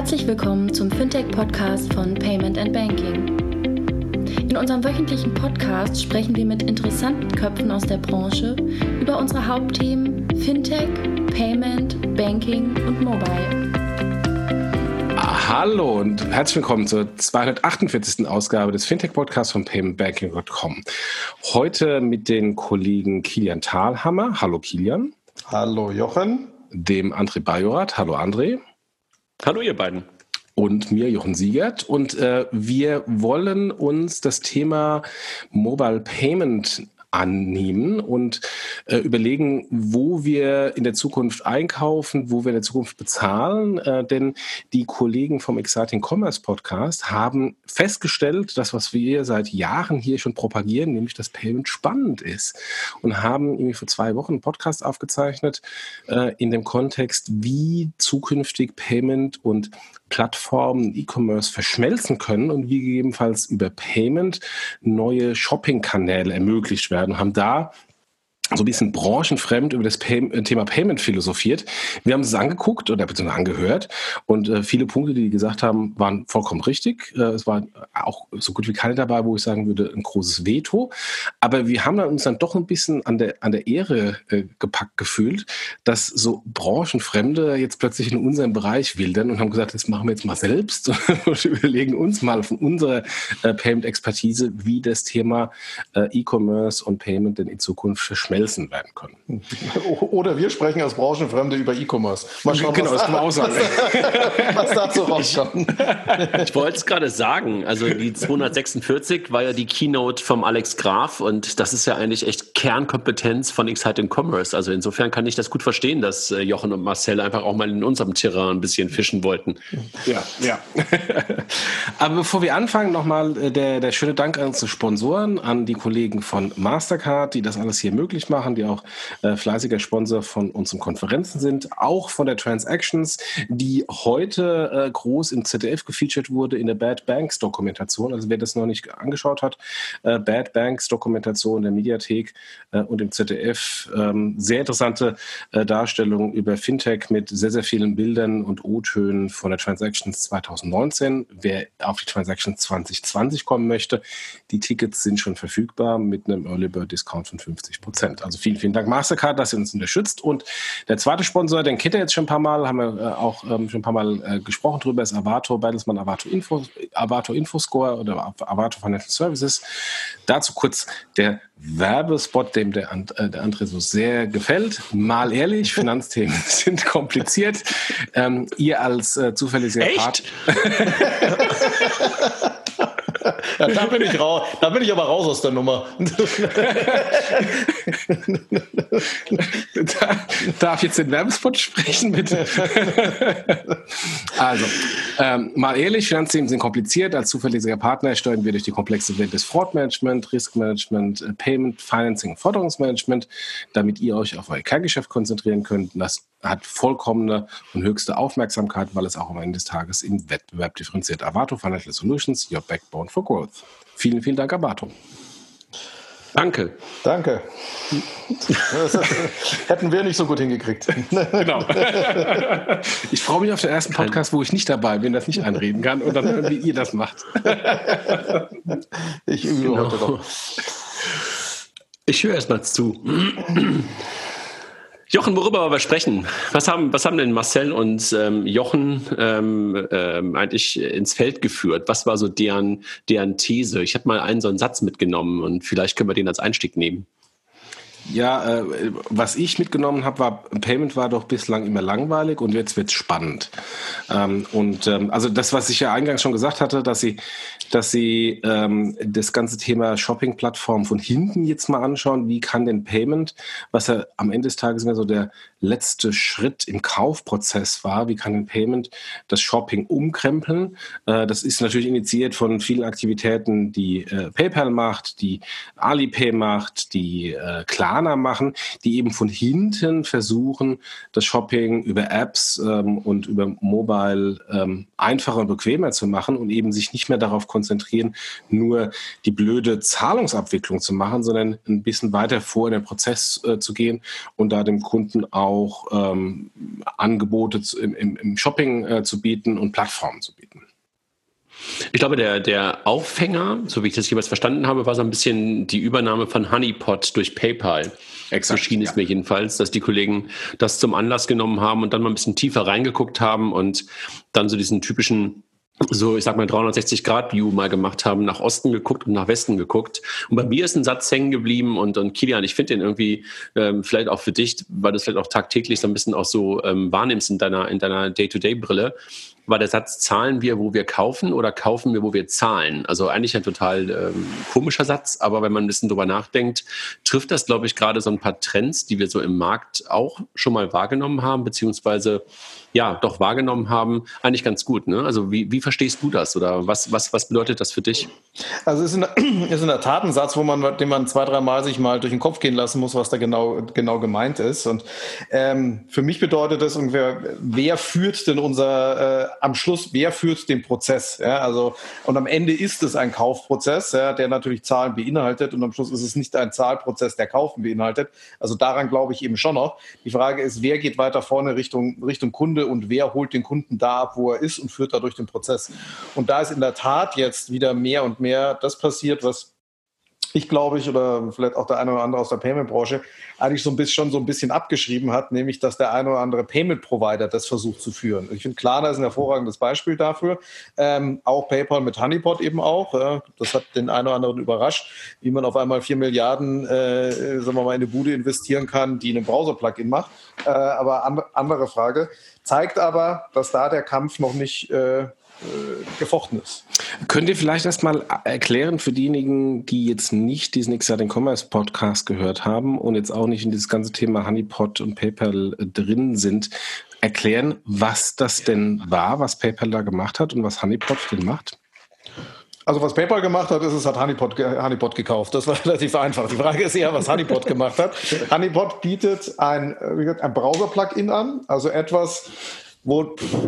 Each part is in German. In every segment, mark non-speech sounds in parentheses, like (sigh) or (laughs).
Herzlich willkommen zum Fintech-Podcast von Payment and Banking. In unserem wöchentlichen Podcast sprechen wir mit interessanten Köpfen aus der Branche über unsere Hauptthemen Fintech, Payment, Banking und Mobile. Hallo und herzlich willkommen zur 248. Ausgabe des Fintech-Podcasts von paymentbanking.com. Heute mit den Kollegen Kilian Thalhammer. Hallo Kilian. Hallo Jochen. Dem André Bajorat. Hallo André. Hallo ihr beiden. Und mir, Jochen Siegert. Und äh, wir wollen uns das Thema Mobile Payment annehmen und äh, überlegen, wo wir in der Zukunft einkaufen, wo wir in der Zukunft bezahlen. Äh, denn die Kollegen vom Exciting Commerce Podcast haben festgestellt, dass was wir seit Jahren hier schon propagieren, nämlich dass Payment spannend ist und haben irgendwie vor zwei Wochen einen Podcast aufgezeichnet äh, in dem Kontext, wie zukünftig Payment und Plattformen E-Commerce verschmelzen können und wie gegebenenfalls über Payment neue Shopping-Kanäle ermöglicht werden, haben da so ein bisschen branchenfremd über das Pay Thema Payment philosophiert. Wir haben es angeguckt oder beziehungsweise angehört und äh, viele Punkte, die die gesagt haben, waren vollkommen richtig. Äh, es war auch so gut wie keine dabei, wo ich sagen würde, ein großes Veto. Aber wir haben dann uns dann doch ein bisschen an der, an der Ehre äh, gepackt gefühlt, dass so Branchenfremde jetzt plötzlich in unserem Bereich wildern und haben gesagt, das machen wir jetzt mal selbst (laughs) und überlegen uns mal von unserer äh, Payment-Expertise, wie das Thema äh, E-Commerce und Payment denn in Zukunft verschmelzt Nelson werden können. (laughs) Oder wir sprechen als Branchenfremde über E-Commerce. Mal schauen, genau, was, das kann man auch sagen. was dazu rauskommt. Ich wollte es gerade sagen. Also die 246 war ja die Keynote vom Alex Graf und das ist ja eigentlich echt Kernkompetenz von Exciting Commerce. Also insofern kann ich das gut verstehen, dass äh, Jochen und Marcel einfach auch mal in unserem Terrain ein bisschen fischen wollten. Ja, ja. (laughs) Aber bevor wir anfangen, nochmal äh, der, der schöne Dank an unsere Sponsoren, an die Kollegen von Mastercard, die das alles hier möglich machen, die auch äh, fleißiger Sponsor von unseren Konferenzen sind, auch von der Transactions, die heute äh, groß im ZDF gefeatured wurde in der Bad Banks Dokumentation. Also wer das noch nicht angeschaut hat, äh, Bad Banks Dokumentation der Mediathek äh, und im ZDF, ähm, sehr interessante äh, Darstellung über Fintech mit sehr, sehr vielen Bildern und O-Tönen von der Transactions 2019. Wer auf die Transactions 2020 kommen möchte, die Tickets sind schon verfügbar mit einem Early Bird Discount von 50 Prozent. Also vielen, vielen Dank Mastercard, dass ihr uns unterstützt. Und der zweite Sponsor, den kennt ihr jetzt schon ein paar Mal, haben wir äh, auch ähm, schon ein paar Mal äh, gesprochen drüber, ist Avato, Bertelsmann Avato Info, Avato Infoscore oder Avato Financial Services. Dazu kurz der Werbespot, dem der, äh, der André so sehr gefällt. Mal ehrlich, (laughs) Finanzthemen sind kompliziert. Ähm, ihr als äh, zuverlässiger Part. (laughs) Ja, da bin ich raus. Da bin ich aber raus aus der Nummer. Darf jetzt den Werbespot sprechen, bitte? also, ähm, mal ehrlich, Finanzthemen sind kompliziert. Als zuverlässiger Partner steuern wir durch die komplexe Welt des Fraudmanagement, Riskmanagement, äh, Payment, Financing und Forderungsmanagement, damit ihr euch auf euer Kerngeschäft konzentrieren könnt. Das hat vollkommene und höchste Aufmerksamkeit, weil es auch am Ende des Tages im Wettbewerb differenziert. Avato Financial Solutions, your backbone for growth. Vielen, vielen Dank, Avato. Danke. Danke. Hätten wir nicht so gut hingekriegt. Genau. (laughs) Ich freue mich auf den ersten Podcast, wo ich nicht dabei bin, das nicht einreden kann und dann hören, wie ihr das macht. Ich übe genau. heute noch. Ich höre erst mal zu. Jochen, worüber wir sprechen? Was haben, was haben denn Marcel und ähm, Jochen ähm, ähm, eigentlich ins Feld geführt? Was war so deren, deren These? Ich habe mal einen so einen Satz mitgenommen und vielleicht können wir den als Einstieg nehmen. Ja, äh, was ich mitgenommen habe, war, Payment war doch bislang immer langweilig und jetzt wird's spannend. Ähm, und ähm, also das, was ich ja eingangs schon gesagt hatte, dass sie, dass sie ähm, das ganze Thema Shopping-Plattform von hinten jetzt mal anschauen, wie kann denn Payment, was ja am Ende des Tages immer so der letzte Schritt im Kaufprozess war, wie kann denn Payment das Shopping umkrempeln? Äh, das ist natürlich initiiert von vielen Aktivitäten, die äh, PayPal macht, die Alipay macht, die äh, Klar Amerikaner machen, die eben von hinten versuchen, das Shopping über Apps ähm, und über Mobile ähm, einfacher und bequemer zu machen und eben sich nicht mehr darauf konzentrieren, nur die blöde Zahlungsabwicklung zu machen, sondern ein bisschen weiter vor in den Prozess äh, zu gehen und da dem Kunden auch ähm, Angebote zu, im, im, Shopping äh, zu bieten und Plattformen zu bieten. Ich glaube, der, der Aufhänger, so wie ich das jeweils verstanden habe, war so ein bisschen die Übernahme von Honeypot durch PayPal. Exakt, so schien es ja. mir jedenfalls, dass die Kollegen das zum Anlass genommen haben und dann mal ein bisschen tiefer reingeguckt haben und dann so diesen typischen so, ich sag mal, 360-Grad-View mal gemacht haben, nach Osten geguckt und nach Westen geguckt. Und bei mir ist ein Satz hängen geblieben und, und Kilian, ich finde den irgendwie ähm, vielleicht auch für dich, weil du es vielleicht auch tagtäglich so ein bisschen auch so ähm, wahrnimmst in deiner, in deiner Day-to-Day-Brille war der Satz, zahlen wir, wo wir kaufen oder kaufen wir, wo wir zahlen? Also eigentlich ein total ähm, komischer Satz, aber wenn man ein bisschen drüber nachdenkt, trifft das, glaube ich, gerade so ein paar Trends, die wir so im Markt auch schon mal wahrgenommen haben, beziehungsweise ja, doch wahrgenommen haben, eigentlich ganz gut. Ne? Also wie, wie verstehst du das oder was, was, was bedeutet das für dich? Also es ist in, (clears throat) ist in der Tat ein Satz, wo man, den man zwei, dreimal sich mal durch den Kopf gehen lassen muss, was da genau, genau gemeint ist. Und ähm, für mich bedeutet das ungefähr, wer führt denn unser, äh, am Schluss, wer führt den Prozess? Ja? Also, und am Ende ist es ein Kaufprozess, ja, der natürlich Zahlen beinhaltet und am Schluss ist es nicht ein Zahlprozess, der Kaufen beinhaltet. Also daran glaube ich eben schon noch. Die Frage ist, wer geht weiter vorne Richtung, Richtung Kunde? Kunde und wer holt den Kunden da ab, wo er ist und führt dadurch den Prozess. Und da ist in der Tat jetzt wieder mehr und mehr das passiert, was ich glaube ich, oder vielleicht auch der eine oder andere aus der Payment-Branche, eigentlich so ein bisschen, schon so ein bisschen abgeschrieben hat, nämlich, dass der eine oder andere Payment-Provider das versucht zu führen. Ich finde, Klarna ist ein hervorragendes Beispiel dafür. Ähm, auch PayPal mit Honeypot eben auch. Äh, das hat den einen oder anderen überrascht, wie man auf einmal vier Milliarden, äh, sagen wir mal, in eine Bude investieren kann, die einen Browser-Plugin macht. Äh, aber an, andere Frage. Zeigt aber, dass da der Kampf noch nicht äh, gefochten ist. Könnt ihr vielleicht erstmal erklären für diejenigen, die jetzt nicht diesen Exciting Commerce Podcast gehört haben und jetzt auch nicht in dieses ganze Thema Honeypot und PayPal äh, drin sind, erklären, was das denn war, was PayPal da gemacht hat und was Honeypot denn macht? Also was PayPal gemacht hat, ist, es hat Honeypot, Honeypot gekauft. Das war (laughs) relativ einfach. Die Frage ist eher, was Honeypot gemacht hat. (laughs) Honeypot bietet ein, ein Browser-Plugin an, also etwas, wo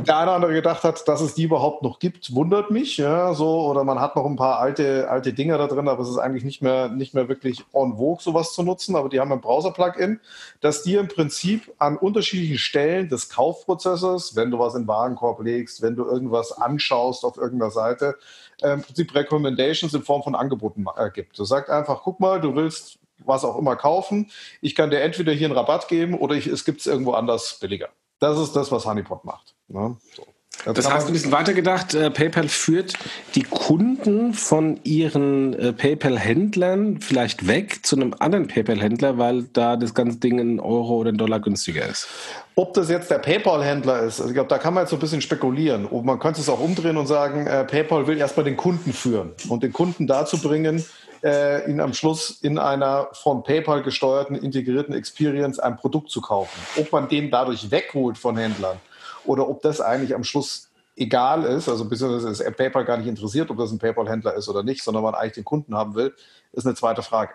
der eine oder andere gedacht hat, dass es die überhaupt noch gibt, wundert mich. Ja, so, oder man hat noch ein paar alte, alte Dinger da drin, aber es ist eigentlich nicht mehr, nicht mehr wirklich en vogue, sowas zu nutzen. Aber die haben ein Browser-Plugin, das dir im Prinzip an unterschiedlichen Stellen des Kaufprozesses, wenn du was in den Warenkorb legst, wenn du irgendwas anschaust auf irgendeiner Seite, äh, im Prinzip Recommendations in Form von Angeboten äh, gibt. Du sagst einfach, guck mal, du willst was auch immer kaufen. Ich kann dir entweder hier einen Rabatt geben oder ich, es gibt es irgendwo anders billiger. Das ist das, was Honeypot macht. Ne? So. Das, das heißt, ein bisschen weitergedacht, äh, PayPal führt die Kunden von ihren äh, PayPal-Händlern vielleicht weg zu einem anderen PayPal-Händler, weil da das ganze Ding in Euro oder in Dollar günstiger ist. Ob das jetzt der PayPal-Händler ist, also ich glaube, da kann man jetzt so ein bisschen spekulieren. Und man könnte es auch umdrehen und sagen, äh, PayPal will erstmal den Kunden führen und den Kunden dazu bringen, äh, ihn am Schluss in einer von PayPal gesteuerten, integrierten Experience ein Produkt zu kaufen. Ob man den dadurch wegholt von Händlern oder ob das eigentlich am Schluss egal ist, also beziehungsweise ist PayPal gar nicht interessiert, ob das ein PayPal-Händler ist oder nicht, sondern man eigentlich den Kunden haben will, ist eine zweite Frage.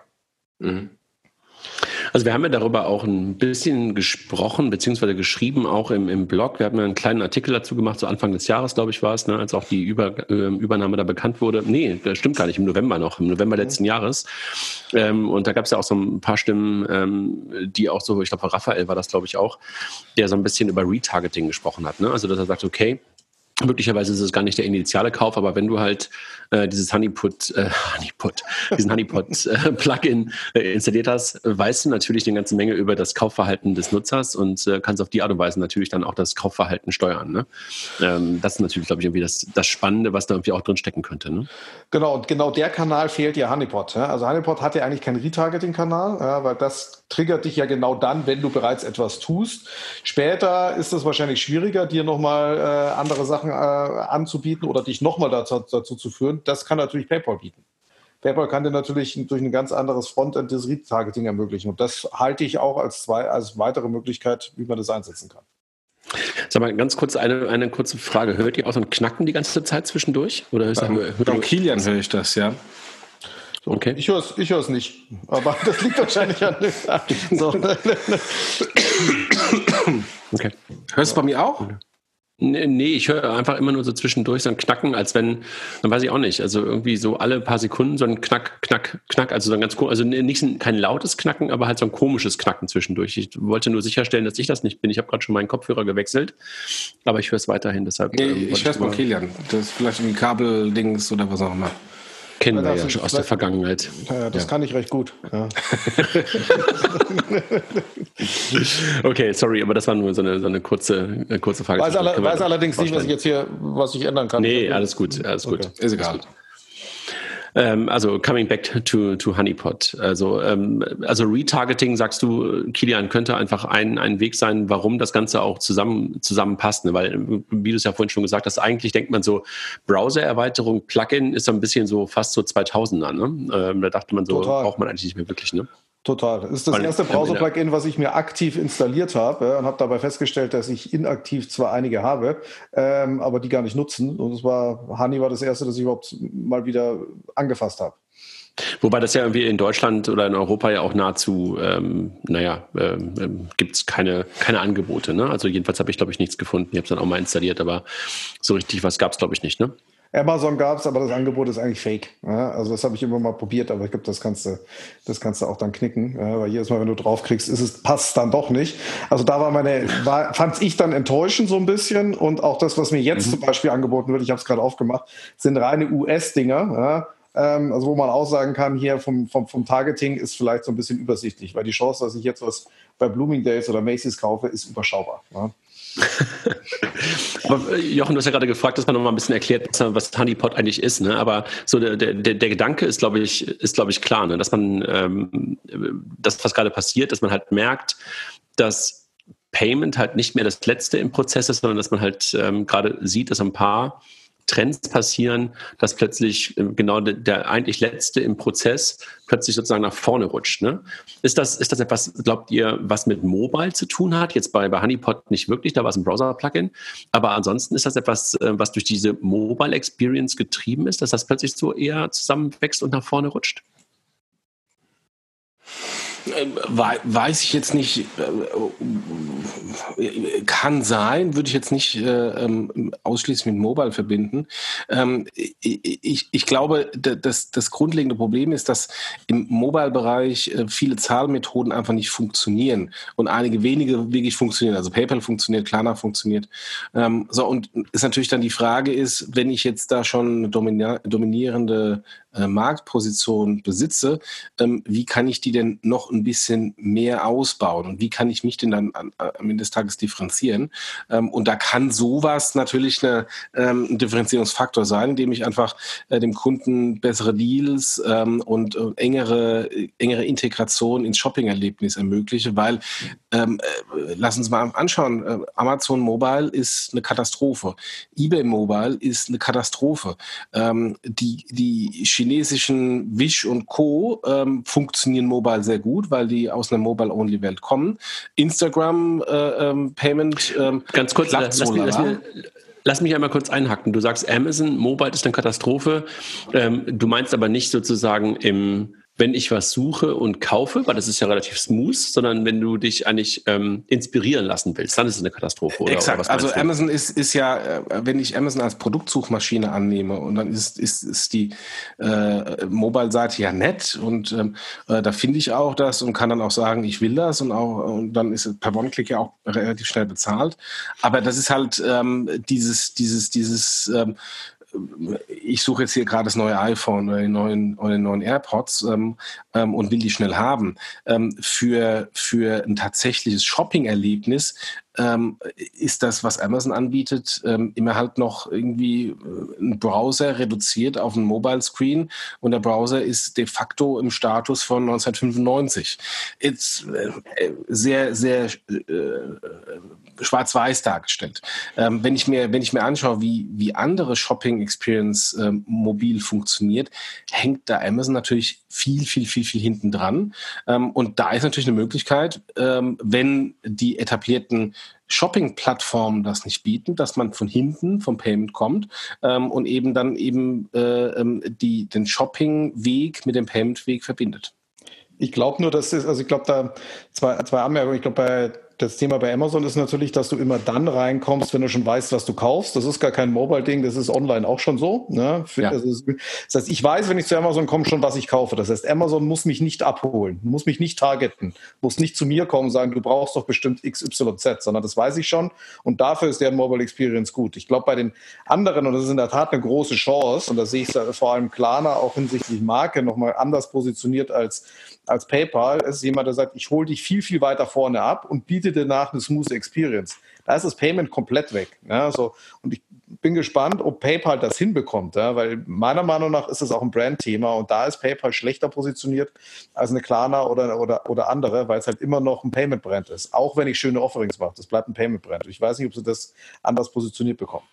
Mhm. Also wir haben ja darüber auch ein bisschen gesprochen, beziehungsweise geschrieben, auch im, im Blog. Wir haben ja einen kleinen Artikel dazu gemacht, so Anfang des Jahres, glaube ich, war es, ne, als auch die Über, äh, Übernahme da bekannt wurde. Nee, das stimmt gar nicht, im November noch, im November mhm. letzten Jahres. Ähm, und da gab es ja auch so ein paar Stimmen, ähm, die auch so, ich glaube, Raphael war das, glaube ich, auch, der so ein bisschen über Retargeting gesprochen hat. Ne? Also dass er sagt, okay, Möglicherweise ist es gar nicht der initiale Kauf, aber wenn du halt äh, dieses Honeypot, äh, Honeypot, diesen Honeypot-Plugin äh, äh, installiert hast, weißt du natürlich eine ganze Menge über das Kaufverhalten des Nutzers und äh, kannst auf die Art und Weise natürlich dann auch das Kaufverhalten steuern. Ne? Ähm, das ist natürlich, glaube ich, irgendwie das, das Spannende, was da irgendwie auch drin stecken könnte. Ne? Genau, und genau der Kanal fehlt ja Honeypot. Ja? Also Honeypot hat ja eigentlich keinen Retargeting-Kanal, ja, weil das triggert dich ja genau dann, wenn du bereits etwas tust. Später ist es wahrscheinlich schwieriger, dir nochmal äh, andere Sachen äh, anzubieten oder dich nochmal dazu, dazu zu führen. Das kann natürlich PayPal bieten. PayPal kann dir natürlich durch ein ganz anderes Frontend das Retargeting ermöglichen. Und das halte ich auch als, zwei, als weitere Möglichkeit, wie man das einsetzen kann. Sag mal, ganz kurz eine, eine kurze Frage. Hört ihr auch so ein Knacken die ganze Zeit zwischendurch? Oder ist ähm, Kilian höre ich das, ja. So, okay. Ich höre es ich hör's nicht, aber (laughs) das liegt wahrscheinlich an (laughs) so. Okay. Hörst du bei mir auch? Nee, ich höre einfach immer nur so zwischendurch so ein Knacken, als wenn, dann weiß ich auch nicht, also irgendwie so alle paar Sekunden so ein Knack, Knack, Knack, also so ein ganz also nicht ein, kein lautes Knacken, aber halt so ein komisches Knacken zwischendurch. Ich wollte nur sicherstellen, dass ich das nicht bin. Ich habe gerade schon meinen Kopfhörer gewechselt, aber ich höre es weiterhin, deshalb. Nee, ähm, ich höre es von Kilian. Das ist vielleicht ein Kabeldings oder was auch immer. Kennen wir ja schon aus der Vergangenheit. Ja, das ja. kann ich recht gut. Ja. (laughs) okay, sorry, aber das war nur so eine, so eine kurze, eine kurze Frage. Weiß, alle, weiß allerdings nicht, was ich jetzt hier, was ich ändern kann. Nee, alles gut, alles gut. Okay. Ist egal. Ähm, also coming back to, to Honeypot. Also, ähm, also Retargeting, sagst du, Kilian, könnte einfach ein, ein Weg sein, warum das Ganze auch zusammen, zusammenpasst. Ne? Weil, wie du es ja vorhin schon gesagt hast, eigentlich denkt man so, Browser-Erweiterung, Plugin ist so ein bisschen so fast so 2000er. Ne? Ähm, da dachte man so, Total. braucht man eigentlich nicht mehr wirklich. Ne? Total. Das ist das Weil erste Browser-Plugin, was ich mir aktiv installiert habe und habe dabei festgestellt, dass ich inaktiv zwar einige habe, ähm, aber die gar nicht nutzen. Und es war, Honey war das erste, das ich überhaupt mal wieder angefasst habe. Wobei das ja irgendwie in Deutschland oder in Europa ja auch nahezu, ähm, naja, ähm, ähm gibt es keine, keine Angebote. Ne? Also jedenfalls habe ich, glaube ich, nichts gefunden. Ich habe es dann auch mal installiert, aber so richtig was gab es, glaube ich, nicht. Ne? Amazon gab es, aber das Angebot ist eigentlich fake. Ja, also das habe ich immer mal probiert, aber ich glaube, das kannst du, das kannst du auch dann knicken, ja, weil jedes Mal, wenn du draufkriegst, ist es passt dann doch nicht. Also da war meine, war, fand ich dann enttäuschend so ein bisschen und auch das, was mir jetzt mhm. zum Beispiel angeboten wird, ich habe es gerade aufgemacht, sind reine US-Dinger. Ja, ähm, also wo man auch sagen kann, hier vom, vom, vom Targeting ist vielleicht so ein bisschen übersichtlich, weil die Chance, dass ich jetzt was bei Bloomingdale's oder Macy's kaufe, ist überschaubar. Ja. Aber äh, Jochen, du hast ja gerade gefragt, dass man noch mal ein bisschen erklärt, was Honeypot eigentlich ist. Ne? Aber so der, der, der Gedanke ist, glaube ich, ist, glaube ich, klar, ne? dass man ähm, das, was gerade passiert, dass man halt merkt, dass Payment halt nicht mehr das Letzte im Prozess ist, sondern dass man halt ähm, gerade sieht, dass ein paar Trends passieren, dass plötzlich äh, genau der, der, eigentlich letzte im Prozess plötzlich sozusagen nach vorne rutscht. Ne? Ist, das, ist das etwas, glaubt ihr, was mit Mobile zu tun hat? Jetzt bei, bei Honeypot nicht wirklich, da war es ein Browser-Plugin. Aber ansonsten ist das etwas, äh, was durch diese Mobile Experience getrieben ist, dass das plötzlich so eher zusammenwächst und nach vorne rutscht? Äh, weiß ich jetzt nicht, äh, kann sein, würde ich jetzt nicht äh, ähm, ausschließlich mit Mobile verbinden. Ähm, ich, ich glaube, das, das grundlegende Problem ist, dass im Mobile-Bereich viele Zahlmethoden einfach nicht funktionieren und einige wenige wirklich funktionieren. Also PayPal funktioniert, Klarna funktioniert. Ähm, so, und ist natürlich dann die Frage ist, wenn ich jetzt da schon eine dominierende äh, Marktposition besitze, ähm, wie kann ich die denn noch ein bisschen mehr ausbauen und wie kann ich mich denn dann am Ende des Tages differenzieren? Ähm, und da kann sowas natürlich eine, ähm, ein Differenzierungsfaktor sein, indem ich einfach äh, dem Kunden bessere Deals ähm, und äh, engere, engere Integration ins Shopping-Erlebnis ermögliche, weil ähm, äh, lass uns mal anschauen, äh, Amazon Mobile ist eine Katastrophe, eBay Mobile ist eine Katastrophe. Ähm, die, die chinesischen Wish und Co. Ähm, funktionieren mobile sehr gut, weil die aus einer Mobile-Only-Welt kommen. Instagram äh, ähm, Payment ähm, ganz kurz, lass, so mich, lass, mich, lass, mich, einmal kurz einhacken. Du sagst, Amazon Mobile ist eine Katastrophe. Ähm, du meinst aber nicht sozusagen im wenn ich was suche und kaufe, weil das ist ja relativ smooth, sondern wenn du dich eigentlich ähm, inspirieren lassen willst, dann ist es eine Katastrophe. Oder, Exakt. Oder also Amazon ist, ist ja, äh, wenn ich Amazon als Produktsuchmaschine annehme und dann ist, ist, ist die äh, Mobile-Seite ja nett und ähm, äh, da finde ich auch das und kann dann auch sagen, ich will das und auch und dann ist per One-Click ja auch relativ schnell bezahlt. Aber das ist halt ähm, dieses, dieses, dieses ähm, ich suche jetzt hier gerade das neue iPhone oder den neuen, oder den neuen AirPods ähm, ähm, und will die schnell haben. Ähm, für, für ein tatsächliches Shopping-Erlebnis ähm, ist das, was Amazon anbietet, ähm, immer halt noch irgendwie äh, ein Browser reduziert auf einen Mobile Screen und der Browser ist de facto im Status von 1995. Ist äh, sehr, sehr äh, schwarz-weiß dargestellt. Ähm, wenn ich mir, wenn ich mir anschaue, wie, wie andere Shopping Experience ähm, mobil funktioniert, hängt da Amazon natürlich viel, viel, viel, viel hinten dran. Ähm, und da ist natürlich eine Möglichkeit, ähm, wenn die etablierten Shopping-Plattformen das nicht bieten, dass man von hinten vom Payment kommt ähm, und eben dann eben äh, ähm, die, den Shopping-Weg mit dem Payment-Weg verbindet. Ich glaube nur, dass es, also ich glaube da zwei, zwei Anmerkungen. Ich glaube bei das Thema bei Amazon ist natürlich, dass du immer dann reinkommst, wenn du schon weißt, was du kaufst. Das ist gar kein Mobile-Ding, das ist online auch schon so. Ne? Ja. Das, heißt, ich weiß, wenn ich zu Amazon komme, schon, was ich kaufe. Das heißt, Amazon muss mich nicht abholen, muss mich nicht targeten, muss nicht zu mir kommen und sagen, du brauchst doch bestimmt XYZ, sondern das weiß ich schon. Und dafür ist deren Mobile Experience gut. Ich glaube, bei den anderen, und das ist in der Tat eine große Chance, und da sehe ich vor allem Klarna auch hinsichtlich Marke nochmal anders positioniert als als PayPal ist jemand, der sagt, ich hole dich viel, viel weiter vorne ab und biete dir nach eine smooth Experience. Da ist das Payment komplett weg. Ja, so. Und ich bin gespannt, ob PayPal das hinbekommt, ja, weil meiner Meinung nach ist es auch ein Brandthema und da ist PayPal schlechter positioniert als eine Klarna oder, oder, oder andere, weil es halt immer noch ein Payment-Brand ist. Auch wenn ich schöne Offerings mache, das bleibt ein Payment-Brand. Ich weiß nicht, ob sie das anders positioniert bekommen.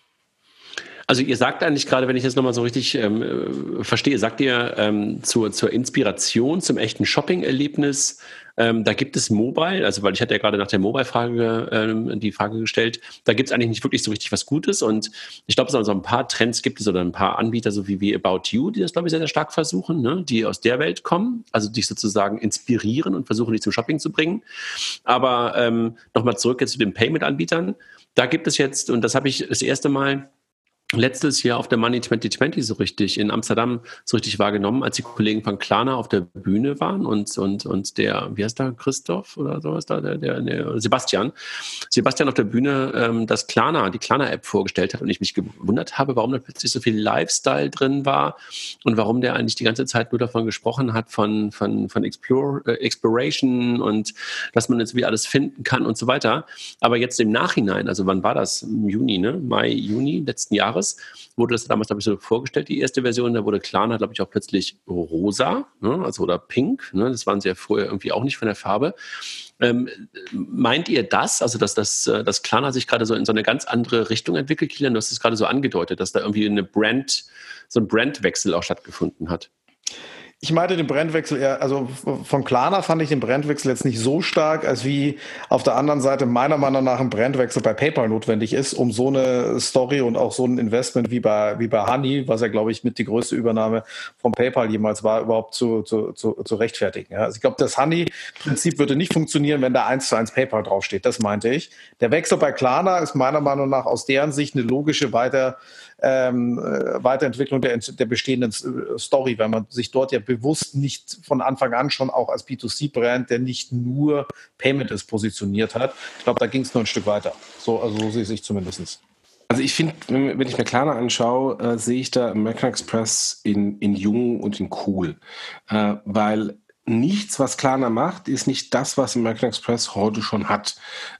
Also ihr sagt eigentlich gerade, wenn ich das nochmal so richtig ähm, verstehe, sagt ihr ähm, zur, zur Inspiration, zum echten Shopping-Erlebnis, ähm, da gibt es Mobile, also weil ich hatte ja gerade nach der Mobile-Frage ähm, die Frage gestellt, da gibt es eigentlich nicht wirklich so richtig was Gutes und ich glaube, so also ein paar Trends gibt es oder ein paar Anbieter, so wie, wie About You, die das, glaube ich, sehr, sehr stark versuchen, ne? die aus der Welt kommen, also dich sozusagen inspirieren und versuchen, dich zum Shopping zu bringen. Aber ähm, nochmal zurück jetzt zu den Payment-Anbietern. Da gibt es jetzt, und das habe ich das erste Mal letztes Jahr auf der Money 2020 so richtig in Amsterdam so richtig wahrgenommen, als die Kollegen von Klarna auf der Bühne waren und, und, und der, wie heißt der, Christoph oder sowas da, der, der, der Sebastian, Sebastian auf der Bühne ähm, das Klarna, die Klarna-App vorgestellt hat und ich mich gewundert habe, warum da plötzlich so viel Lifestyle drin war und warum der eigentlich die ganze Zeit nur davon gesprochen hat, von, von, von Explore, äh, Exploration und dass man jetzt wieder alles finden kann und so weiter. Aber jetzt im Nachhinein, also wann war das? Im Juni, ne? Mai, Juni letzten Jahres, Jahres wurde das damals, glaube ich, so vorgestellt, die erste Version. Da wurde Klarna, glaube ich, auch plötzlich rosa, ne? also oder pink. Ne? Das waren sie ja vorher irgendwie auch nicht von der Farbe. Ähm, meint ihr das, also dass, dass, äh, dass Klarna sich gerade so in so eine ganz andere Richtung entwickelt? Kilian, du hast es gerade so angedeutet, dass da irgendwie eine Brand, so ein Brandwechsel auch stattgefunden hat. Ich meinte den Brandwechsel eher, also von Klarna fand ich den Brandwechsel jetzt nicht so stark, als wie auf der anderen Seite meiner Meinung nach ein Brandwechsel bei PayPal notwendig ist, um so eine Story und auch so ein Investment wie bei, wie bei Honey, was ja, glaube ich, mit die größte Übernahme von PayPal jemals war, überhaupt zu, zu, zu, zu rechtfertigen. Ja. Also ich glaube, das Honey-Prinzip würde nicht funktionieren, wenn da eins zu eins PayPal draufsteht. Das meinte ich. Der Wechsel bei Klarna ist meiner Meinung nach aus deren Sicht eine logische Weiter- ähm, äh, Weiterentwicklung der, der bestehenden äh, Story, weil man sich dort ja bewusst nicht von Anfang an schon auch als B2C-Brand, der nicht nur Payment ist, positioniert hat. Ich glaube, da ging es nur ein Stück weiter. So, also so sehe ich zumindest. Also ich finde, wenn, ich mir Klarna anschaue, äh, sehe ich da American Express in, in jung und in cool. Äh, weil nichts, was Klarna macht, ist nicht das, was American Express heute schon hat.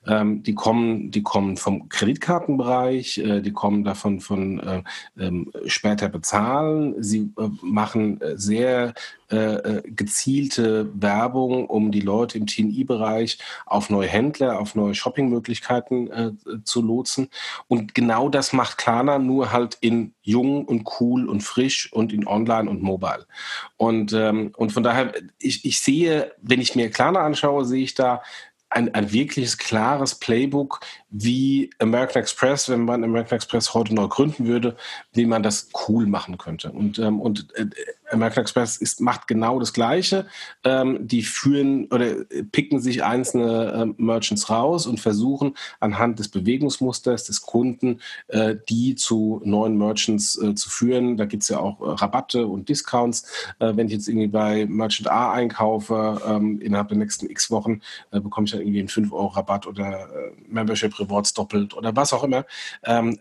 Ähm, die kommen, die kommen vom Kreditkartenbereich, äh, die kommen davon von äh, ähm, später bezahlen. Sie äh, machen äh, sehr äh, äh, gezielte Werbung, um die Leute im TNI-Bereich auf neue Händler, auf neue Shoppingmöglichkeiten äh, zu lotsen. Und genau das macht Klarna nur halt in jung und cool und frisch und in online und mobile. Und, ähm, und von daher, ich, ich sehe, wenn ich mir Klarna anschaue, sehe ich da ein, ein wirkliches klares Playbook, wie American Express, wenn man American Express heute neu gründen würde, wie man das cool machen könnte. Und, ähm, und äh, American Express ist, macht genau das Gleiche. Ähm, die führen oder picken sich einzelne äh, Merchants raus und versuchen anhand des Bewegungsmusters des Kunden äh, die zu neuen Merchants äh, zu führen. Da gibt es ja auch äh, Rabatte und Discounts. Äh, wenn ich jetzt irgendwie bei Merchant A einkaufe, ähm, innerhalb der nächsten x Wochen bekomme ich dann irgendwie einen 5 Euro Rabatt oder Membership Rewards doppelt oder was auch immer. Ähm,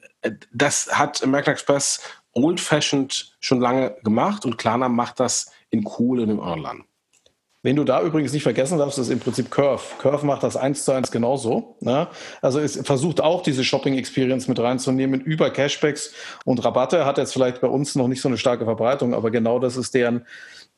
das hat American Express Old Fashioned schon lange gemacht und Klarna macht das in cool und im Online. Wen du da übrigens nicht vergessen darfst, ist im Prinzip Curve. Curve macht das eins zu eins genauso. Ne? Also es versucht auch diese Shopping Experience mit reinzunehmen über Cashbacks und Rabatte. Hat jetzt vielleicht bei uns noch nicht so eine starke Verbreitung, aber genau das ist deren,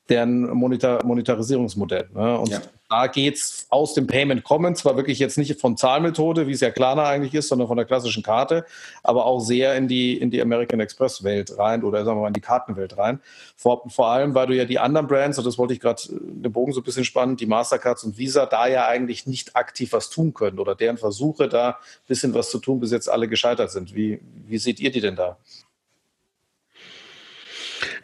deren Monitor Monetarisierungsmodell. Ne? Und ja. da geht's aus dem Payment kommen, zwar wirklich jetzt nicht von Zahlmethode, wie es ja Klarna eigentlich ist, sondern von der klassischen Karte, aber auch sehr in die, in die American Express Welt rein oder sagen wir mal in die Kartenwelt rein. Vor, vor allem, weil du ja die anderen Brands, und das wollte ich gerade äh, den Bogen so ein bisschen spannen, die Mastercards und Visa, da ja eigentlich nicht aktiv was tun können oder deren Versuche da ein bisschen was zu tun bis jetzt alle gescheitert sind. Wie, wie seht ihr die denn da?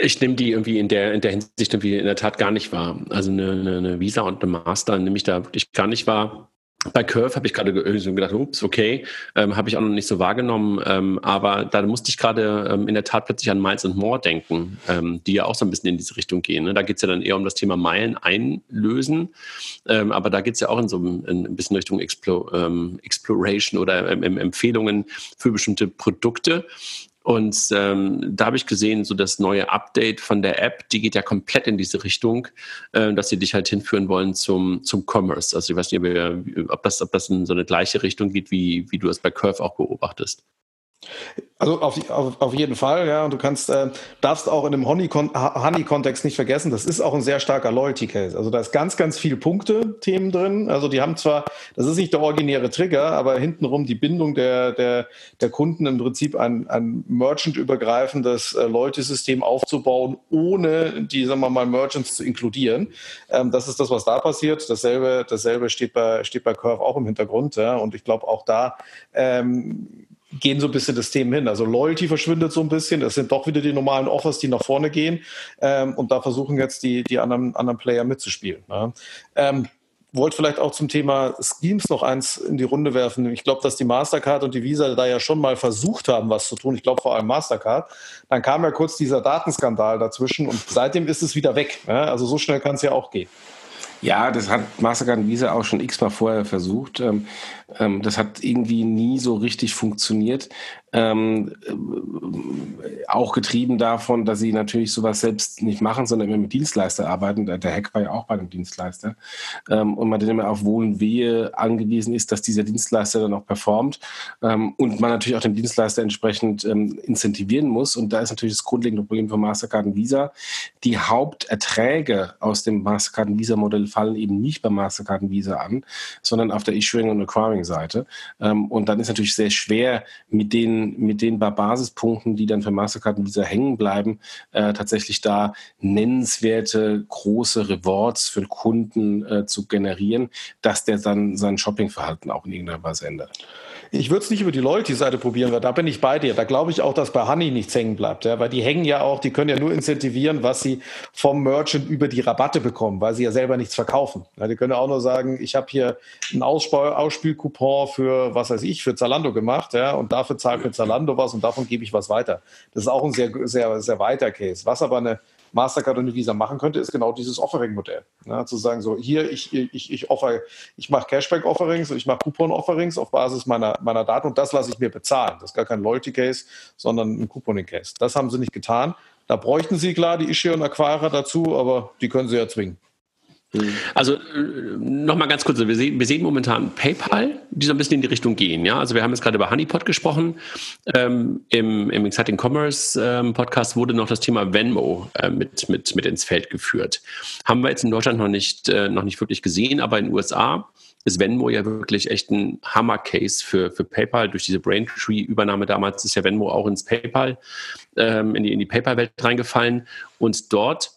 Ich nehme die irgendwie in der, in der Hinsicht irgendwie in der Tat gar nicht wahr. Also eine, eine, Visa und eine Master nehme ich da wirklich gar nicht wahr. bei Curve habe ich gerade so gedacht, ups, okay, ähm, habe ich auch noch nicht so wahrgenommen, ähm, aber da musste ich gerade ähm, in der Tat plötzlich an Miles and More denken, ähm, die ja auch so ein bisschen in diese Richtung gehen. Ne? Da geht es ja dann eher um das Thema Meilen einlösen, ähm, aber da geht es ja auch in so ein, ein bisschen Richtung Explo, ähm, Exploration oder Empfehlungen für bestimmte Produkte. Und ähm, da habe ich gesehen, so das neue Update von der App, die geht ja komplett in diese Richtung, äh, dass sie dich halt hinführen wollen zum, zum Commerce. Also ich weiß nicht, ob das, ob das in so eine gleiche Richtung geht, wie, wie du es bei Curve auch beobachtest. Also auf, auf, auf jeden Fall, ja. Und du kannst, äh, darfst auch in dem Honey-Kontext nicht vergessen, das ist auch ein sehr starker Loyalty-Case. Also da ist ganz, ganz viel Punkte-Themen drin. Also die haben zwar, das ist nicht der originäre Trigger, aber hintenrum die Bindung der, der, der Kunden im Prinzip ein, ein Merchant-übergreifendes äh, Loyalty-System aufzubauen, ohne die, sagen wir mal, Merchants zu inkludieren. Ähm, das ist das, was da passiert. Dasselbe, dasselbe steht bei, steht bei Curve auch im Hintergrund. Ja. Und ich glaube auch da, ähm, gehen so ein bisschen das Thema hin. Also Loyalty verschwindet so ein bisschen. Das sind doch wieder die normalen Offers, die nach vorne gehen. Ähm, und da versuchen jetzt die, die anderen, anderen Player mitzuspielen. Ne? Ähm, wollte vielleicht auch zum Thema Schemes noch eins in die Runde werfen. Ich glaube, dass die Mastercard und die Visa da ja schon mal versucht haben, was zu tun. Ich glaube vor allem Mastercard. Dann kam ja kurz dieser Datenskandal dazwischen und seitdem ist es wieder weg. Ja? Also so schnell kann es ja auch gehen. Ja, das hat Mastercard Visa auch schon x-mal vorher versucht. Ähm, ähm, das hat irgendwie nie so richtig funktioniert. Ähm, äh, auch getrieben davon, dass sie natürlich sowas selbst nicht machen, sondern immer mit Dienstleister arbeiten. Der, Hack war ja auch bei einem Dienstleister. Ähm, und man dann immer auf Wohl und Wehe angewiesen ist, dass dieser Dienstleister dann auch performt. Ähm, und man natürlich auch den Dienstleister entsprechend ähm, incentivieren muss. Und da ist natürlich das grundlegende Problem von Mastercard und Visa. Die Haupterträge aus dem Mastercard und Visa-Modell fallen eben nicht bei Mastercard und Visa an, sondern auf der Issuing und Acquiring-Seite. Ähm, und dann ist natürlich sehr schwer, mit den mit den Basispunkten, die dann für Mastercard und Visa hängen bleiben, äh, tatsächlich da nennenswerte große Rewards für Kunden äh, zu generieren, dass der dann sein Shoppingverhalten auch in irgendeiner Weise ändert. Ich würde es nicht über die Loyalty-Seite probieren, weil da bin ich bei dir. Da glaube ich auch, dass bei Honey nichts hängen bleibt, ja, weil die hängen ja auch, die können ja nur incentivieren, was sie vom Merchant über die Rabatte bekommen, weil sie ja selber nichts verkaufen. Ja, die können ja auch nur sagen, ich habe hier einen Ausspielcoupon für, was weiß ich, für Zalando gemacht, ja, und dafür zahlt mir Zalando was und davon gebe ich was weiter. Das ist auch ein sehr, sehr, sehr weiter Case. Was aber eine Mastercard und Visa machen könnte, ist genau dieses Offering-Modell. Ja, zu sagen, so hier, ich, ich, ich offer, ich mache Cashback-Offerings und ich mache Coupon-Offerings auf Basis meiner, meiner Daten und das lasse ich mir bezahlen. Das ist gar kein Loyalty-Case, sondern ein Couponing-Case. Das haben sie nicht getan. Da bräuchten sie klar die Issuer und Acquirer dazu, aber die können sie ja zwingen. Also äh, nochmal ganz kurz, wir sehen, wir sehen momentan PayPal, die so ein bisschen in die Richtung gehen. Ja? Also wir haben jetzt gerade über Honeypot gesprochen. Ähm, im, Im Exciting Commerce ähm, Podcast wurde noch das Thema Venmo äh, mit, mit, mit ins Feld geführt. Haben wir jetzt in Deutschland noch nicht, äh, noch nicht wirklich gesehen, aber in den USA ist Venmo ja wirklich echt ein Hammer-Case für, für PayPal. Durch diese Braintree-Übernahme damals ist ja Venmo auch ins PayPal, ähm, in die, in die PayPal-Welt reingefallen. Und dort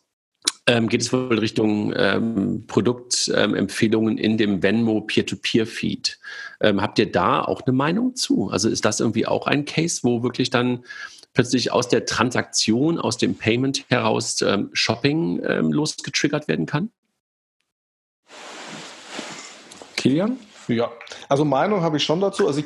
ähm, geht es wohl Richtung ähm, Produktempfehlungen ähm, in dem Venmo Peer-to-Peer-Feed. Ähm, habt ihr da auch eine Meinung zu? Also ist das irgendwie auch ein Case, wo wirklich dann plötzlich aus der Transaktion, aus dem Payment heraus ähm, Shopping ähm, losgetriggert werden kann? Kilian? Ja, also Meinung habe ich schon dazu. Also ich,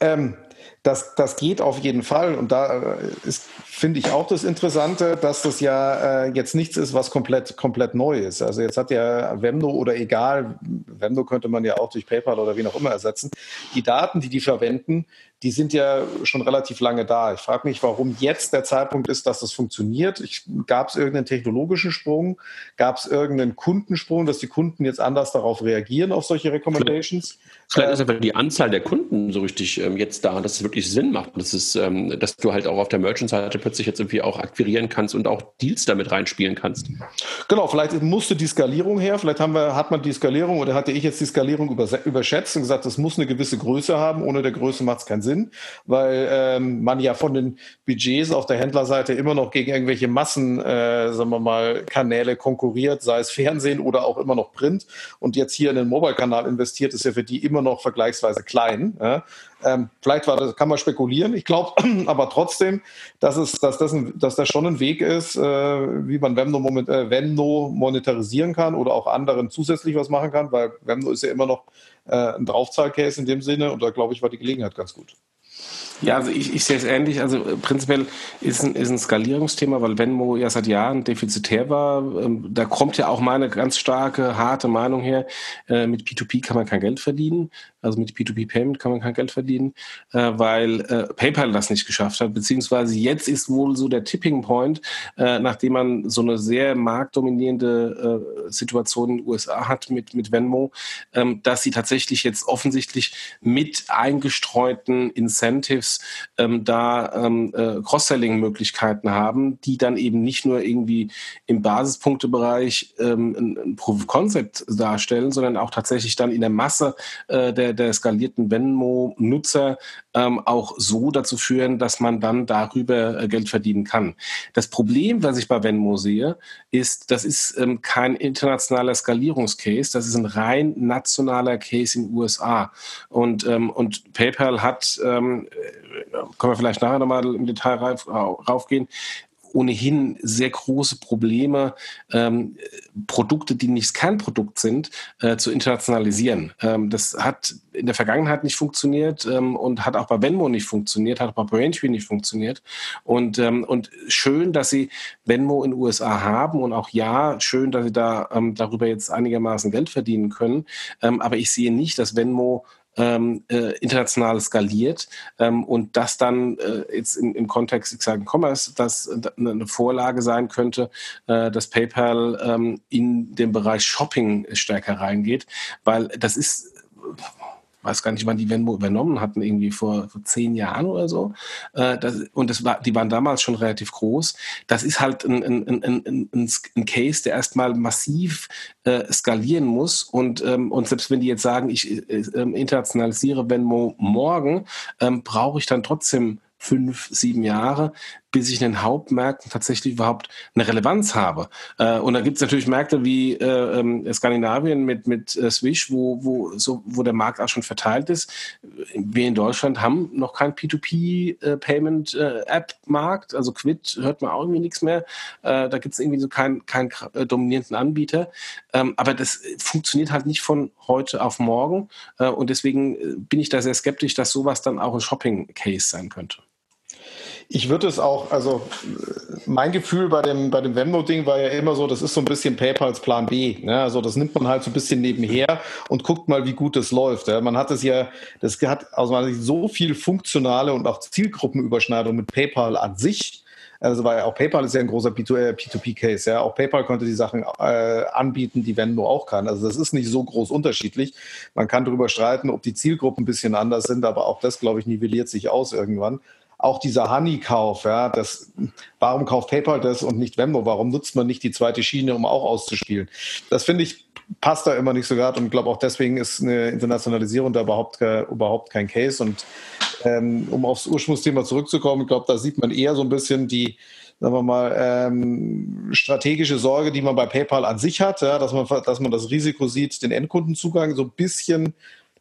ähm, das, das geht auf jeden Fall. Und da äh, ist, finde ich auch das Interessante, dass das ja äh, jetzt nichts ist, was komplett, komplett neu ist. Also jetzt hat ja Wemno oder egal, Wemno könnte man ja auch durch PayPal oder wie auch immer ersetzen. Die Daten, die die verwenden, die sind ja schon relativ lange da. Ich frage mich, warum jetzt der Zeitpunkt ist, dass das funktioniert. Gab es irgendeinen technologischen Sprung? Gab es irgendeinen Kundensprung, dass die Kunden jetzt anders darauf reagieren, auf solche Recommendations? Vielleicht ist einfach die Anzahl der Kunden so richtig ähm, jetzt da, dass es wirklich Sinn macht. Das ist, ähm, dass du halt auch auf der Merchant-Seite plötzlich jetzt irgendwie auch akquirieren kannst und auch Deals damit reinspielen kannst. Genau, vielleicht musste die Skalierung her, vielleicht haben wir, hat man die Skalierung oder hatte ich jetzt die Skalierung überschätzt und gesagt, das muss eine gewisse Größe haben. Ohne der Größe macht es keinen Sinn. Sinn, weil ähm, man ja von den Budgets auf der Händlerseite immer noch gegen irgendwelche Massen, äh, sagen wir mal, Kanäle konkurriert, sei es Fernsehen oder auch immer noch Print. Und jetzt hier in den Mobile-Kanal investiert, ist ja für die immer noch vergleichsweise klein. Ja? Ähm, vielleicht war das, kann man spekulieren. Ich glaube (clears throat) aber trotzdem, dass, es, dass, das ein, dass das schon ein Weg ist, äh, wie man Venmo, moment, äh, Venmo monetarisieren kann oder auch anderen zusätzlich was machen kann, weil Venmo ist ja immer noch äh, ein Draufzahlcase in dem Sinne und da glaube ich, war die Gelegenheit ganz gut. Ja, also ich, ich sehe es ähnlich. Also äh, prinzipiell ist ein, ist ein Skalierungsthema, weil Venmo ja seit Jahren defizitär war. Ähm, da kommt ja auch meine ganz starke, harte Meinung her. Äh, mit P2P kann man kein Geld verdienen. Also mit P2P-Payment kann man kein Geld verdienen, äh, weil PayPal das nicht geschafft hat. Beziehungsweise jetzt ist wohl so der Tipping Point, nachdem man so eine sehr marktdominierende Situation in den USA hat mit, mit Venmo, ähm, dass sie tatsächlich jetzt offensichtlich mit eingestreuten Incentives Teams ähm, da ähm, äh, Cross-Selling-Möglichkeiten haben, die dann eben nicht nur irgendwie im Basispunktebereich ähm, ein, ein Proof of Concept darstellen, sondern auch tatsächlich dann in der Masse äh, der, der skalierten Venmo-Nutzer ähm, auch so dazu führen, dass man dann darüber äh, Geld verdienen kann. Das Problem, was ich bei Venmo sehe, ist, das ist ähm, kein internationaler Skalierungscase, das ist ein rein nationaler Case in den USA. Und, ähm, und PayPal hat, ähm, äh, können wir vielleicht nachher nochmal im Detail rauf, raufgehen, ohnehin sehr große Probleme, ähm, Produkte, die nicht Kernprodukt sind, äh, zu internationalisieren. Ähm, das hat in der Vergangenheit nicht funktioniert ähm, und hat auch bei Venmo nicht funktioniert, hat auch bei Braintree nicht funktioniert. Und, ähm, und schön, dass sie Venmo in den USA haben und auch ja, schön, dass sie da ähm, darüber jetzt einigermaßen Geld verdienen können. Ähm, aber ich sehe nicht, dass Venmo ähm, äh, international skaliert ähm, und das dann äh, jetzt im, im Kontext ich sage Commerce, das eine Vorlage sein könnte, äh, dass PayPal ähm, in den Bereich Shopping stärker reingeht, weil das ist weiß gar nicht, wann die Venmo übernommen hatten, irgendwie vor, vor zehn Jahren oder so. Äh, das, und das war, die waren damals schon relativ groß. Das ist halt ein, ein, ein, ein, ein Case, der erstmal massiv äh, skalieren muss. Und, ähm, und selbst wenn die jetzt sagen, ich äh, äh internationalisiere Venmo morgen, ähm, brauche ich dann trotzdem fünf, sieben Jahre, bis ich in den Hauptmärkten tatsächlich überhaupt eine Relevanz habe. Äh, und da gibt es natürlich Märkte wie äh, ähm, Skandinavien mit, mit äh, Swish, wo, wo, so, wo der Markt auch schon verteilt ist. Wir in Deutschland haben noch kein P2P-Payment-App-Markt. also Quid hört man auch irgendwie nichts mehr. da gibt es irgendwie so keinen keinen dominierenden Anbieter. Ähm, aber das funktioniert halt nicht von heute auf morgen. und deswegen bin ich da sehr skeptisch, dass sowas dann auch ein Shopping-Case sein könnte. Ich würde es auch, also mein Gefühl bei dem, bei dem Venmo-Ding war ja immer so, das ist so ein bisschen PayPals Plan B. Ne? Also das nimmt man halt so ein bisschen nebenher und guckt mal, wie gut das läuft. Ja? Man hat es ja, das hat aus meiner Sicht so viel funktionale und auch Zielgruppenüberschneidung mit PayPal an sich. Also weil auch PayPal ist ja ein großer P2P-Case. Ja? Auch PayPal konnte die Sachen äh, anbieten, die Venmo auch kann. Also das ist nicht so groß unterschiedlich. Man kann darüber streiten, ob die Zielgruppen ein bisschen anders sind, aber auch das, glaube ich, nivelliert sich aus irgendwann auch dieser Honey-Kauf, ja, das, warum kauft PayPal das und nicht Venmo? Warum nutzt man nicht die zweite Schiene, um auch auszuspielen? Das finde ich passt da immer nicht so gerade und glaube auch deswegen ist eine Internationalisierung da überhaupt, überhaupt kein Case. Und ähm, um aufs Ursprungsthema zurückzukommen, ich glaube, da sieht man eher so ein bisschen die, sagen wir mal, ähm, strategische Sorge, die man bei PayPal an sich hat, ja, dass man, dass man das Risiko sieht, den Endkundenzugang so ein bisschen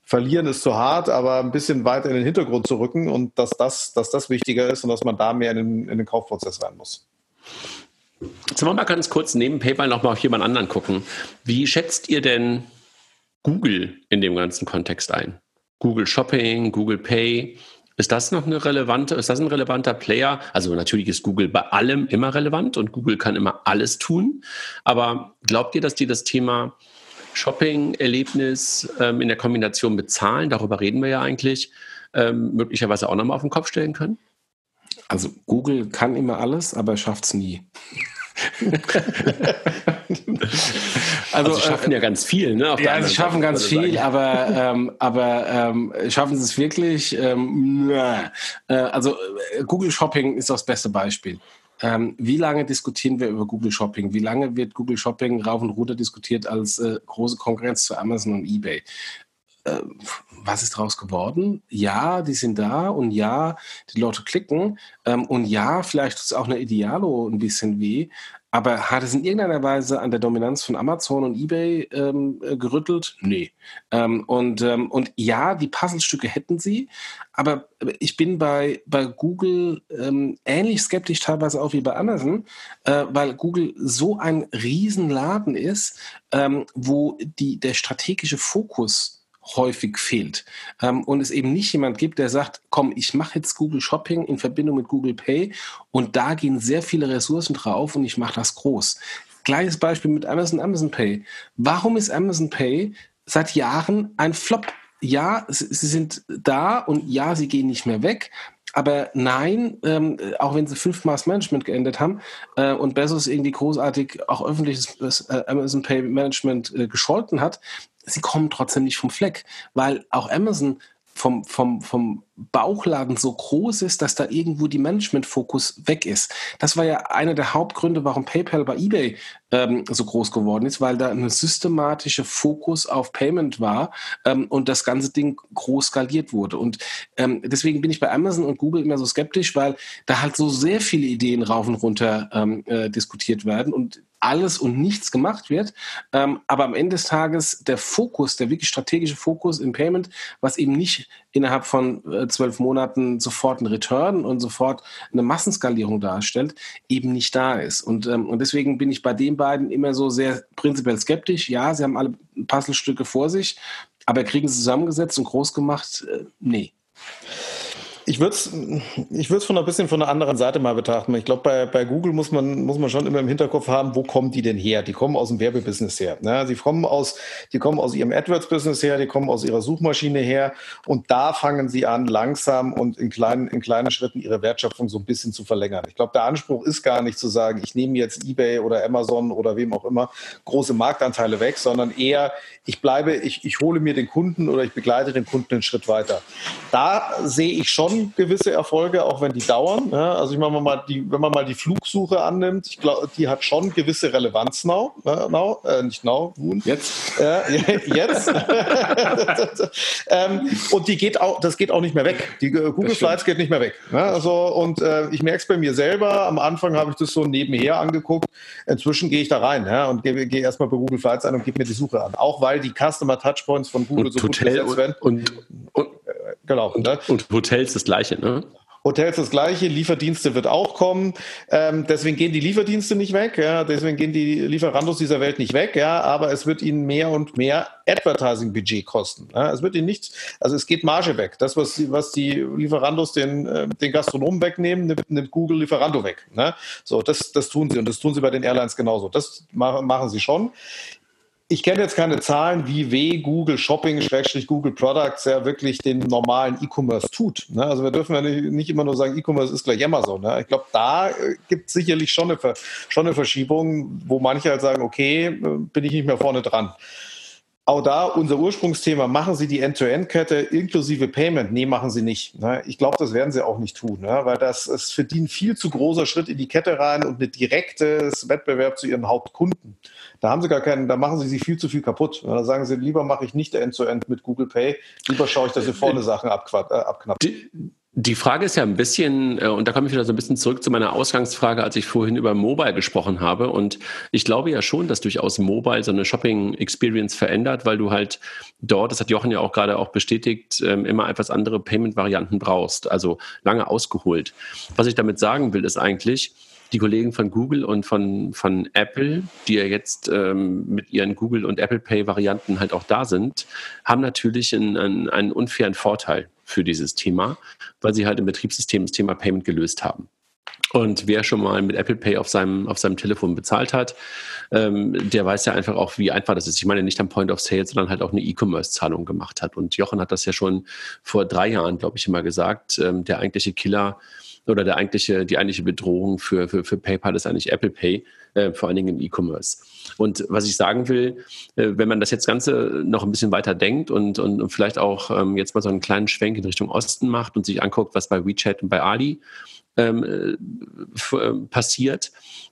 verlieren ist zu hart, aber ein bisschen weiter in den Hintergrund zu rücken und dass das, dass das wichtiger ist und dass man da mehr in den, in den Kaufprozess rein muss. Jetzt wollen wir mal ganz kurz neben PayPal nochmal auf jemand anderen gucken. Wie schätzt ihr denn Google in dem ganzen Kontext ein? Google Shopping, Google Pay. Ist das noch eine relevante, ist das ein relevanter Player? Also natürlich ist Google bei allem immer relevant und Google kann immer alles tun. Aber glaubt ihr, dass die das Thema Shopping-Erlebnis ähm, in der Kombination mit Zahlen, darüber reden wir ja eigentlich, ähm, möglicherweise auch nochmal auf den Kopf stellen können? Also Google kann immer alles, aber schafft es nie. (laughs) also, also, sie schaffen äh, ja ganz viel, ne? ja, sie schaffen ganz viel, aber, ähm, aber ähm, schaffen sie es wirklich? Ähm, äh, also äh, Google Shopping ist das beste Beispiel. Ähm, wie lange diskutieren wir über Google Shopping? Wie lange wird Google Shopping rauf und runter diskutiert als äh, große Konkurrenz zu Amazon und eBay? äh, was ist daraus geworden? Ja, die sind da und ja, die Leute klicken ähm, und ja, vielleicht tut es auch eine Idealo ein bisschen weh, aber hat es in irgendeiner Weise an der Dominanz von Amazon und eBay ähm, äh, gerüttelt? Nee. Ähm, und, ähm, und ja, die Puzzlestücke hätten sie, aber ich bin bei, bei Google ähm, ähnlich skeptisch teilweise auch wie bei Amazon, äh, weil Google so ein Riesenladen ist, ähm, wo die, der strategische Fokus häufig fehlt. Ähm, und es eben nicht jemand gibt, der sagt, komm, ich mache jetzt Google Shopping in Verbindung mit Google Pay und da gehen sehr viele Ressourcen drauf und ich mache das groß. Gleiches Beispiel mit Amazon, Amazon Pay. Warum ist Amazon Pay seit Jahren ein Flop? Ja, sie sind da und ja, sie gehen nicht mehr weg, aber nein, ähm, auch wenn sie fünfmal das Management geändert haben äh, und Bezos irgendwie großartig auch öffentliches äh, Amazon Pay Management äh, gescholten hat, sie kommen trotzdem nicht vom Fleck, weil auch Amazon vom, vom, vom Bauchladen so groß ist, dass da irgendwo die Management-Fokus weg ist. Das war ja einer der Hauptgründe, warum PayPal bei eBay ähm, so groß geworden ist, weil da ein systematischer Fokus auf Payment war ähm, und das ganze Ding groß skaliert wurde. Und ähm, deswegen bin ich bei Amazon und Google immer so skeptisch, weil da halt so sehr viele Ideen rauf und runter ähm, äh, diskutiert werden und alles und nichts gemacht wird. Ähm, aber am Ende des Tages der Fokus, der wirklich strategische Fokus im Payment, was eben nicht innerhalb von äh, zwölf Monaten sofort einen Return und sofort eine Massenskalierung darstellt, eben nicht da ist. Und, ähm, und deswegen bin ich bei den beiden immer so sehr prinzipiell skeptisch. Ja, sie haben alle Puzzlestücke vor sich, aber kriegen sie zusammengesetzt und groß gemacht? Äh, nee. Ich würde es ich würd's von ein bisschen von einer anderen Seite mal betrachten. Ich glaube, bei, bei Google muss man, muss man schon immer im Hinterkopf haben, wo kommen die denn her? Die kommen aus dem Werbebusiness her. Ne? Sie kommen aus, die kommen aus ihrem AdWords-Business her, die kommen aus ihrer Suchmaschine her und da fangen sie an, langsam und in kleinen, in kleinen Schritten ihre Wertschöpfung so ein bisschen zu verlängern. Ich glaube, der Anspruch ist gar nicht zu sagen, ich nehme jetzt eBay oder Amazon oder wem auch immer große Marktanteile weg, sondern eher, ich bleibe, ich, ich hole mir den Kunden oder ich begleite den Kunden einen Schritt weiter. Da sehe ich schon gewisse Erfolge, auch wenn die dauern. Ja, also ich meine mal, die, wenn man mal die Flugsuche annimmt, ich glaube, die hat schon gewisse Relevanz now, äh, now äh, nicht now, nun. Jetzt. Äh, jetzt. (laughs) ähm, und die geht auch, das geht auch nicht mehr weg. Die äh, Google Slides geht nicht mehr weg. Ne? Also und äh, ich merke es bei mir selber. Am Anfang habe ich das so nebenher angeguckt. Inzwischen gehe ich da rein ja, und gehe geh erstmal bei Google Slides ein und gebe mir die Suche an. Auch weil die Customer Touchpoints von Google und so gut besetzt werden. Und, und, Genau. Und, ne? und Hotels das Gleiche, ne? Hotels das Gleiche, Lieferdienste wird auch kommen. Ähm, deswegen gehen die Lieferdienste nicht weg, ja, deswegen gehen die Lieferandos dieser Welt nicht weg, ja, aber es wird ihnen mehr und mehr Advertising-Budget kosten. Ja. Es wird ihnen nichts, also es geht Marge weg. Das, was, was die Lieferandos den, äh, den Gastronomen wegnehmen, nimmt, nimmt Google Lieferando weg. Ne? So, das, das tun sie und das tun sie bei den Airlines genauso. Das machen, machen sie schon ich kenne jetzt keine Zahlen, wie weh Google Shopping, Schrägstrich Google Products ja wirklich den normalen E-Commerce tut. Ne? Also wir dürfen ja nicht, immer nur sagen, E-Commerce ist gleich Amazon. Ne? Ich glaube, da äh, gibt es sicherlich schon eine, schon eine Verschiebung, wo manche halt sagen, okay, äh, bin ich nicht mehr vorne dran. Auch da unser Ursprungsthema, machen Sie die End-to-End-Kette inklusive Payment? Nee, machen Sie nicht. Ne? Ich glaube, das werden Sie auch nicht tun, ne? weil das ist für die ein viel zu großer Schritt in die Kette rein und ein direktes Wettbewerb zu Ihren Hauptkunden. Da haben sie gar keinen, da machen sie sich viel zu viel kaputt. Da sagen sie, lieber mache ich nicht End-to-End -End mit Google Pay, lieber schaue ich, dass ich vorne Sachen abknapp. Äh, abknapp. Die, die Frage ist ja ein bisschen, äh, und da komme ich wieder so ein bisschen zurück zu meiner Ausgangsfrage, als ich vorhin über Mobile gesprochen habe. Und ich glaube ja schon, dass durchaus Mobile so eine Shopping-Experience verändert, weil du halt dort, das hat Jochen ja auch gerade auch bestätigt, ähm, immer etwas andere Payment-Varianten brauchst. Also lange ausgeholt. Was ich damit sagen will, ist eigentlich, die Kollegen von Google und von, von Apple, die ja jetzt ähm, mit ihren Google und Apple Pay-Varianten halt auch da sind, haben natürlich einen, einen, einen unfairen Vorteil für dieses Thema, weil sie halt im Betriebssystem das Thema Payment gelöst haben. Und wer schon mal mit Apple Pay auf seinem, auf seinem Telefon bezahlt hat, ähm, der weiß ja einfach auch, wie einfach das ist. Ich meine, nicht am Point of Sale, sondern halt auch eine E-Commerce-Zahlung gemacht hat. Und Jochen hat das ja schon vor drei Jahren, glaube ich, immer gesagt. Ähm, der eigentliche Killer oder der eigentliche, die eigentliche Bedrohung für, für, für PayPal ist eigentlich Apple Pay, äh, vor allen Dingen im E-Commerce. Und was ich sagen will, äh, wenn man das jetzt Ganze noch ein bisschen weiter denkt und, und, und vielleicht auch ähm, jetzt mal so einen kleinen Schwenk in Richtung Osten macht und sich anguckt, was bei WeChat und bei Ali ähm, äh, äh passiert,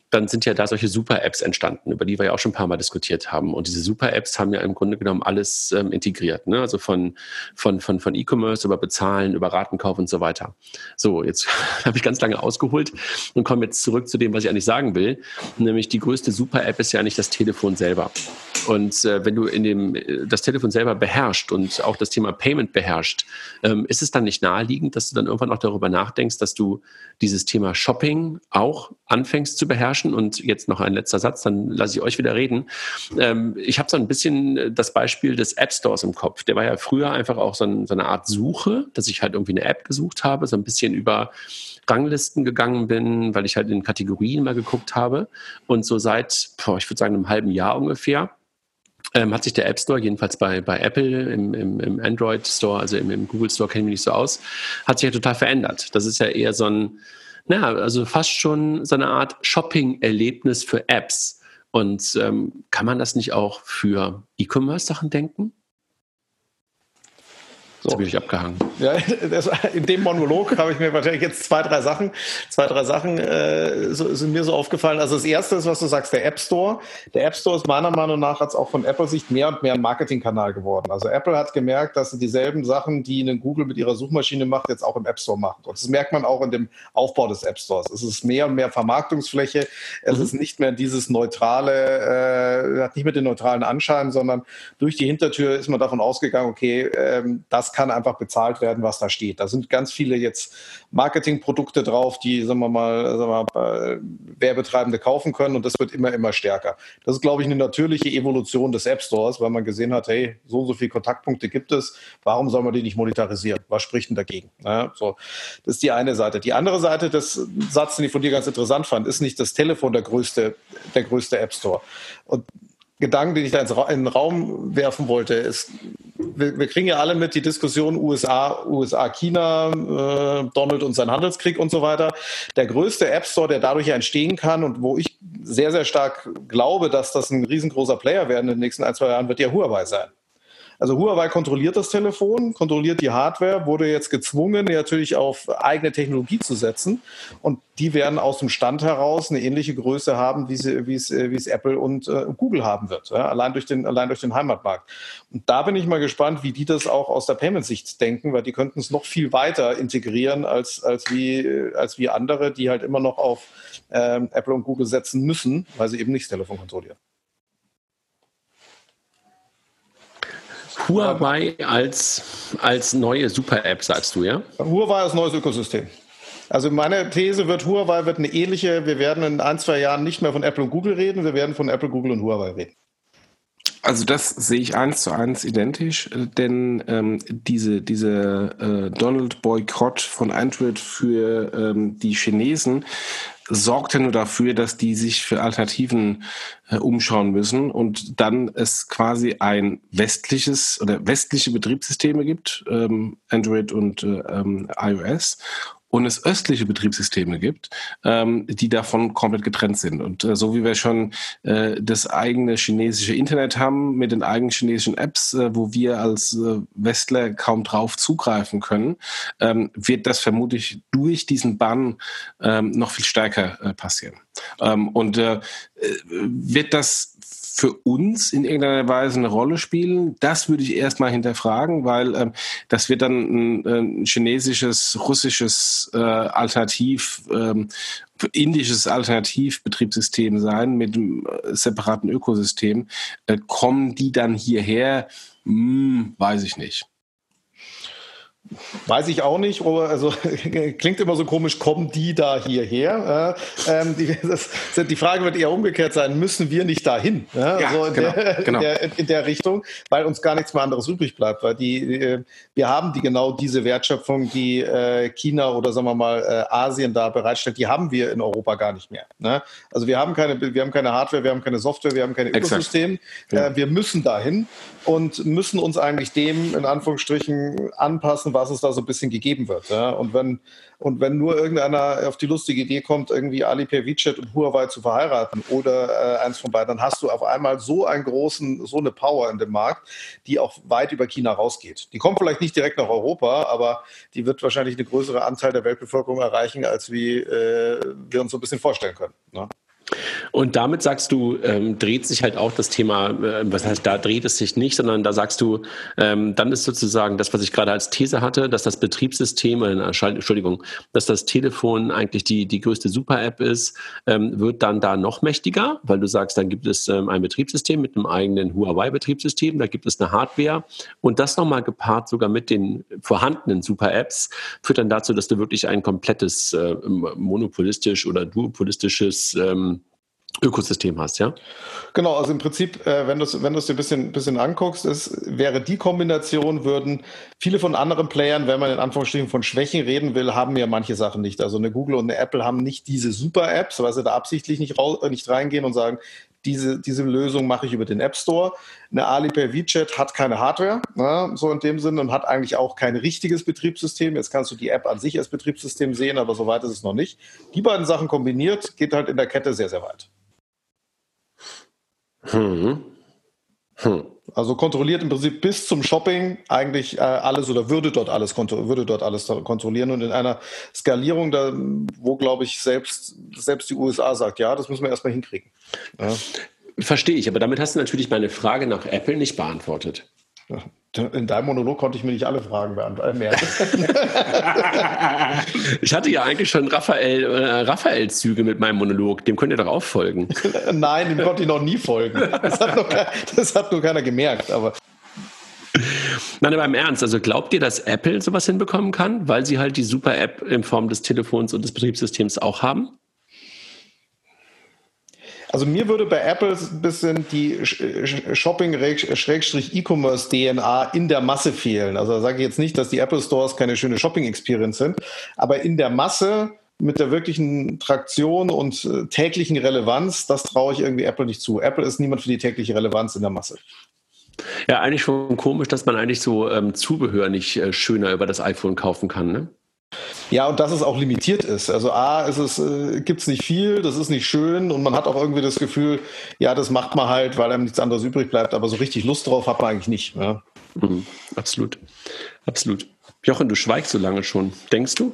dann sind ja da solche Super-Apps entstanden, über die wir ja auch schon ein paar Mal diskutiert haben. Und diese Super-Apps haben ja im Grunde genommen alles ähm, integriert. Ne? Also von, von, von, von E-Commerce über Bezahlen, über Ratenkauf und so weiter. So, jetzt (laughs) habe ich ganz lange ausgeholt und komme jetzt zurück zu dem, was ich eigentlich sagen will. Nämlich die größte Super-App ist ja nicht das Telefon selber. Und äh, wenn du in dem, äh, das Telefon selber beherrscht und auch das Thema Payment beherrscht, ähm, ist es dann nicht naheliegend, dass du dann irgendwann auch darüber nachdenkst, dass du dieses Thema Shopping auch anfängst zu beherrschen? Und jetzt noch ein letzter Satz, dann lasse ich euch wieder reden. Ähm, ich habe so ein bisschen das Beispiel des App Stores im Kopf. Der war ja früher einfach auch so, ein, so eine Art Suche, dass ich halt irgendwie eine App gesucht habe, so ein bisschen über Ranglisten gegangen bin, weil ich halt in Kategorien mal geguckt habe. Und so seit, boah, ich würde sagen, einem halben Jahr ungefähr, ähm, hat sich der App Store, jedenfalls bei, bei Apple, im, im, im Android Store, also im, im Google Store kenne ich mich nicht so aus, hat sich ja total verändert. Das ist ja eher so ein, naja, also fast schon so eine Art Shopping-Erlebnis für Apps. Und ähm, kann man das nicht auch für E-Commerce-Sachen denken? So. Jetzt bin ich abgehangen. Ja, (laughs) das, in dem Monolog habe ich mir wahrscheinlich jetzt zwei, drei Sachen, zwei, drei Sachen äh, so, sind mir so aufgefallen. Also das erste ist, was du sagst, der App Store. Der App Store ist meiner Meinung nach jetzt auch von Apple-Sicht mehr und mehr ein Marketingkanal geworden. Also Apple hat gemerkt, dass sie dieselben Sachen, die eine Google mit ihrer Suchmaschine macht, jetzt auch im App Store macht. Und das merkt man auch in dem Aufbau des App Stores. Es ist mehr und mehr Vermarktungsfläche. Es mhm. ist nicht mehr dieses neutrale, äh, hat nicht mehr den neutralen Anschein, sondern durch die Hintertür ist man davon ausgegangen, okay, ähm, das kann einfach bezahlt werden, was da steht. Da sind ganz viele jetzt Marketingprodukte drauf, die, sagen wir mal, sagen wir mal äh, Werbetreibende kaufen können und das wird immer, immer stärker. Das ist, glaube ich, eine natürliche Evolution des App Stores, weil man gesehen hat, hey, so und so viele Kontaktpunkte gibt es, warum soll man die nicht monetarisieren? Was spricht denn dagegen? Ja, so, das ist die eine Seite. Die andere Seite des Satzes, den ich von dir ganz interessant fand, ist nicht das Telefon der größte, der größte App Store. Und Gedanken, den ich da in den Raum werfen wollte, ist, wir, wir, kriegen ja alle mit die Diskussion USA, USA, China, äh, Donald und sein Handelskrieg und so weiter. Der größte App Store, der dadurch entstehen kann und wo ich sehr, sehr stark glaube, dass das ein riesengroßer Player werden in den nächsten ein, zwei Jahren, wird ja Huawei sein. Also Huawei kontrolliert das Telefon, kontrolliert die Hardware, wurde jetzt gezwungen, natürlich auf eigene Technologie zu setzen. Und die werden aus dem Stand heraus eine ähnliche Größe haben, wie, sie, wie, es, wie es Apple und äh, Google haben wird, ja? allein, durch den, allein durch den Heimatmarkt. Und da bin ich mal gespannt, wie die das auch aus der Payment-Sicht denken, weil die könnten es noch viel weiter integrieren als, als, wie, als wie andere, die halt immer noch auf ähm, Apple und Google setzen müssen, weil sie eben nicht das Telefon kontrollieren. Huawei als, als neue Super-App, sagst du, ja? Huawei als neues Ökosystem. Also meine These wird, Huawei wird eine ähnliche, wir werden in ein, zwei Jahren nicht mehr von Apple und Google reden, wir werden von Apple, Google und Huawei reden. Also das sehe ich eins zu eins identisch, äh, denn ähm, diese, diese äh, Donald-Boykott von Android für ähm, die Chinesen sorgt ja nur dafür, dass die sich für Alternativen äh, umschauen müssen und dann es quasi ein westliches oder westliche Betriebssysteme gibt, ähm, Android und äh, ähm, iOS und es östliche Betriebssysteme gibt, ähm, die davon komplett getrennt sind. Und äh, so wie wir schon äh, das eigene chinesische Internet haben mit den eigenen chinesischen Apps, äh, wo wir als äh, Westler kaum drauf zugreifen können, ähm, wird das vermutlich durch diesen Bann ähm, noch viel stärker äh, passieren. Ähm, und äh, wird das für uns in irgendeiner Weise eine Rolle spielen? Das würde ich erstmal hinterfragen, weil ähm, das wird dann ein, ein chinesisches, russisches äh, Alternativ, ähm, indisches Alternativbetriebssystem sein mit einem äh, separaten Ökosystem. Äh, kommen die dann hierher? Hm, weiß ich nicht. Weiß ich auch nicht, also (laughs) klingt immer so komisch, kommen die da hierher? Äh, ähm, die, (laughs) das, die, Frage wird eher umgekehrt sein, müssen wir nicht dahin? Ja, ja so in, genau, der, genau. In, der, in, der, Richtung, weil uns gar nichts mehr anderes übrig bleibt, weil die, äh, wir haben die genau diese Wertschöpfung, die äh, China oder sagen wir mal äh, Asien da bereitstellt, die haben wir in Europa gar nicht mehr. Ne? Also wir haben keine, wir haben keine Hardware, wir haben keine Software, wir haben kein Ökosystem. Ja. Wir müssen dahin und müssen uns eigentlich dem in Anführungsstrichen anpassen, was es da so ein bisschen gegeben wird. Ja? Und wenn und wenn nur irgendeiner auf die lustige Idee kommt, irgendwie Alipay, WeChat und Huawei zu verheiraten oder äh, eins von beiden, dann hast du auf einmal so einen großen, so eine Power in dem Markt, die auch weit über China rausgeht. Die kommt vielleicht nicht direkt nach Europa, aber die wird wahrscheinlich einen größeren Anteil der Weltbevölkerung erreichen, als wie äh, wir uns so ein bisschen vorstellen können. Ne? Und damit sagst du, ähm, dreht sich halt auch das Thema, äh, was heißt, da dreht es sich nicht, sondern da sagst du, ähm, dann ist sozusagen das, was ich gerade als These hatte, dass das Betriebssystem, äh, Entschuldigung, dass das Telefon eigentlich die, die größte Super-App ist, ähm, wird dann da noch mächtiger, weil du sagst, dann gibt es ähm, ein Betriebssystem mit einem eigenen Huawei-Betriebssystem, da gibt es eine Hardware und das nochmal gepaart sogar mit den vorhandenen Super-Apps führt dann dazu, dass du wirklich ein komplettes äh, monopolistisch oder duopolistisches ähm, Ökosystem hast, ja? Genau, also im Prinzip, äh, wenn du es wenn dir ein bisschen, bisschen anguckst, ist, wäre die Kombination, würden viele von anderen Playern, wenn man in Anführungsstrichen von Schwächen reden will, haben ja manche Sachen nicht. Also eine Google und eine Apple haben nicht diese Super-Apps, weil sie da absichtlich nicht, äh, nicht reingehen und sagen, diese, diese Lösung mache ich über den App Store. Eine Alipay WeChat hat keine Hardware, ne, so in dem Sinne, und hat eigentlich auch kein richtiges Betriebssystem. Jetzt kannst du die App an sich als Betriebssystem sehen, aber so weit ist es noch nicht. Die beiden Sachen kombiniert geht halt in der Kette sehr, sehr weit. Hm. Hm. Also kontrolliert im Prinzip bis zum Shopping eigentlich äh, alles oder würde dort alles würde dort alles kontrollieren und in einer Skalierung, da, wo glaube ich selbst selbst die USA sagt, ja, das müssen wir erstmal hinkriegen. Ja. Verstehe ich, aber damit hast du natürlich meine Frage nach Apple nicht beantwortet. In deinem Monolog konnte ich mir nicht alle Fragen beantworten. Äh, (laughs) ich hatte ja eigentlich schon Raphael, äh, Raphael-Züge mit meinem Monolog. Dem könnt ihr doch auch folgen. (laughs) Nein, dem konnte ich noch nie folgen. Das hat nur, das hat nur keiner gemerkt. Aber Nein, aber im Ernst, also glaubt ihr, dass Apple sowas hinbekommen kann, weil sie halt die Super-App in Form des Telefons und des Betriebssystems auch haben? Also mir würde bei Apple ein bisschen die Shopping-E-Commerce-DNA in der Masse fehlen. Also da sage ich jetzt nicht, dass die Apple Stores keine schöne Shopping-Experience sind, aber in der Masse mit der wirklichen Traktion und äh, täglichen Relevanz, das traue ich irgendwie Apple nicht zu. Apple ist niemand für die tägliche Relevanz in der Masse. Ja, eigentlich schon komisch, dass man eigentlich so ähm, Zubehör nicht äh, schöner über das iPhone kaufen kann, ne? Ja, und dass es auch limitiert ist. Also A, ist es, äh, gibt es nicht viel, das ist nicht schön und man hat auch irgendwie das Gefühl, ja, das macht man halt, weil einem nichts anderes übrig bleibt, aber so richtig Lust drauf hat man eigentlich nicht. Ja. Mhm, absolut. Absolut. Jochen, du schweigst so lange schon. Denkst du?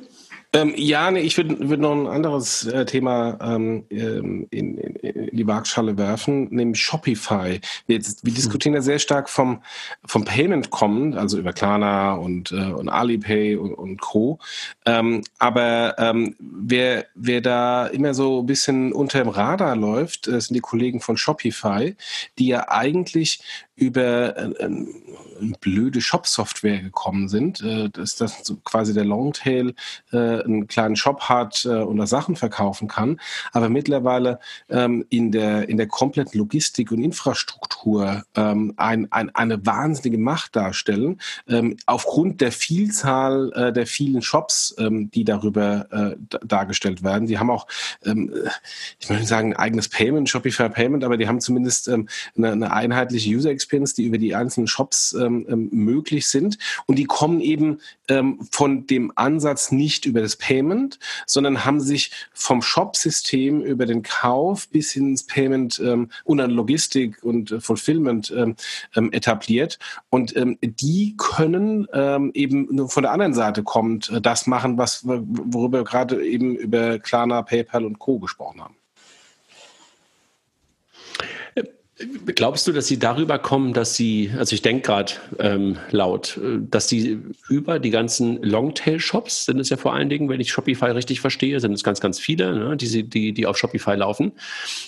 Ähm, ja, nee, ich würde würd noch ein anderes äh, Thema ähm, ähm, in, in, in, die Waagschale werfen, nämlich Shopify. Wir, jetzt, wir hm. diskutieren ja sehr stark vom, vom Payment kommen, also über Klarna und, äh, und Alipay und, und Co. Ähm, aber ähm, wer, wer da immer so ein bisschen unter dem Radar läuft, äh, sind die Kollegen von Shopify, die ja eigentlich über äh, äh, blöde Shop-Software gekommen sind, äh, dass das so quasi der Longtail äh, einen kleinen Shop hat äh, und da Sachen verkaufen kann, aber mittlerweile ähm, in der in der kompletten Logistik und Infrastruktur ähm, ein, ein, eine wahnsinnige Macht darstellen ähm, aufgrund der Vielzahl äh, der vielen Shops, ähm, die darüber äh, dargestellt werden. Die haben auch, ähm, ich möchte sagen, ein eigenes Payment, Shopify Payment, aber die haben zumindest ähm, eine, eine einheitliche User Experience, die über die einzelnen Shops ähm, ähm, möglich sind. Und die kommen eben ähm, von dem Ansatz nicht über das Payment, sondern haben sich vom Shop-System über den Kauf bis ins Payment ähm, und an Logistik und äh, Fulfillment ähm, ähm, etabliert. Und die können eben von der anderen Seite kommt, äh, das machen, was worüber wir gerade eben über Klarna, PayPal und Co. gesprochen haben. Glaubst du, dass sie darüber kommen, dass sie, also ich denke gerade ähm, laut, äh, dass sie über die ganzen Longtail-Shops, sind es ja vor allen Dingen, wenn ich Shopify richtig verstehe, sind es ganz, ganz viele, ne, die, die, die auf Shopify laufen,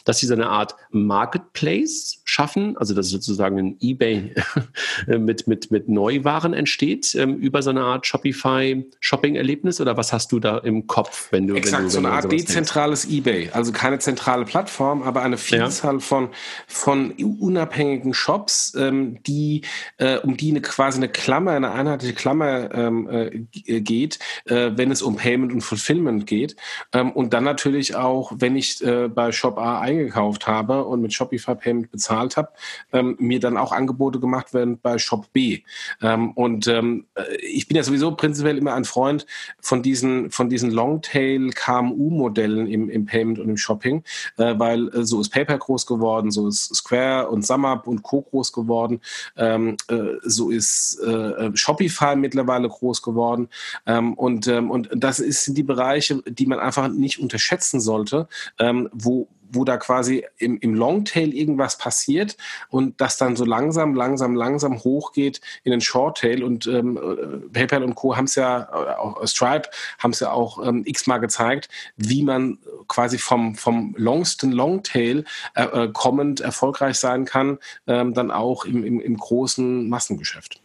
dass sie so eine Art Marketplace schaffen, also dass sozusagen ein Ebay (laughs) mit, mit, mit Neuwaren entsteht, ähm, über so eine Art Shopify-Shopping-Erlebnis oder was hast du da im Kopf, wenn du. Exakt, wenn du, so eine Art dezentrales denkst? Ebay, also keine zentrale Plattform, aber eine Vielzahl ja. von, von von unabhängigen Shops, ähm, die äh, um die eine quasi eine Klammer, eine einheitliche Klammer ähm, äh, geht, äh, wenn es um Payment und Fulfillment geht. Ähm, und dann natürlich auch, wenn ich äh, bei Shop A eingekauft habe und mit Shopify Payment bezahlt habe, ähm, mir dann auch Angebote gemacht werden bei Shop B. Ähm, und ähm, äh, ich bin ja sowieso prinzipiell immer ein Freund von diesen von diesen Longtail KMU Modellen im, im Payment und im Shopping, äh, weil äh, so ist PayPal groß geworden, so ist Square und SumUp und Co. groß geworden. Ähm, äh, so ist äh, Shopify mittlerweile groß geworden. Ähm, und, ähm, und das sind die Bereiche, die man einfach nicht unterschätzen sollte, ähm, wo wo da quasi im, im Longtail irgendwas passiert und das dann so langsam, langsam, langsam hochgeht in den Shorttail. Und ähm, äh, PayPal und Co. haben es ja, äh, auch Stripe haben es ja auch ähm, x-mal gezeigt, wie man quasi vom, vom longsten Longtail äh, äh, kommend erfolgreich sein kann, ähm, dann auch im, im, im großen Massengeschäft.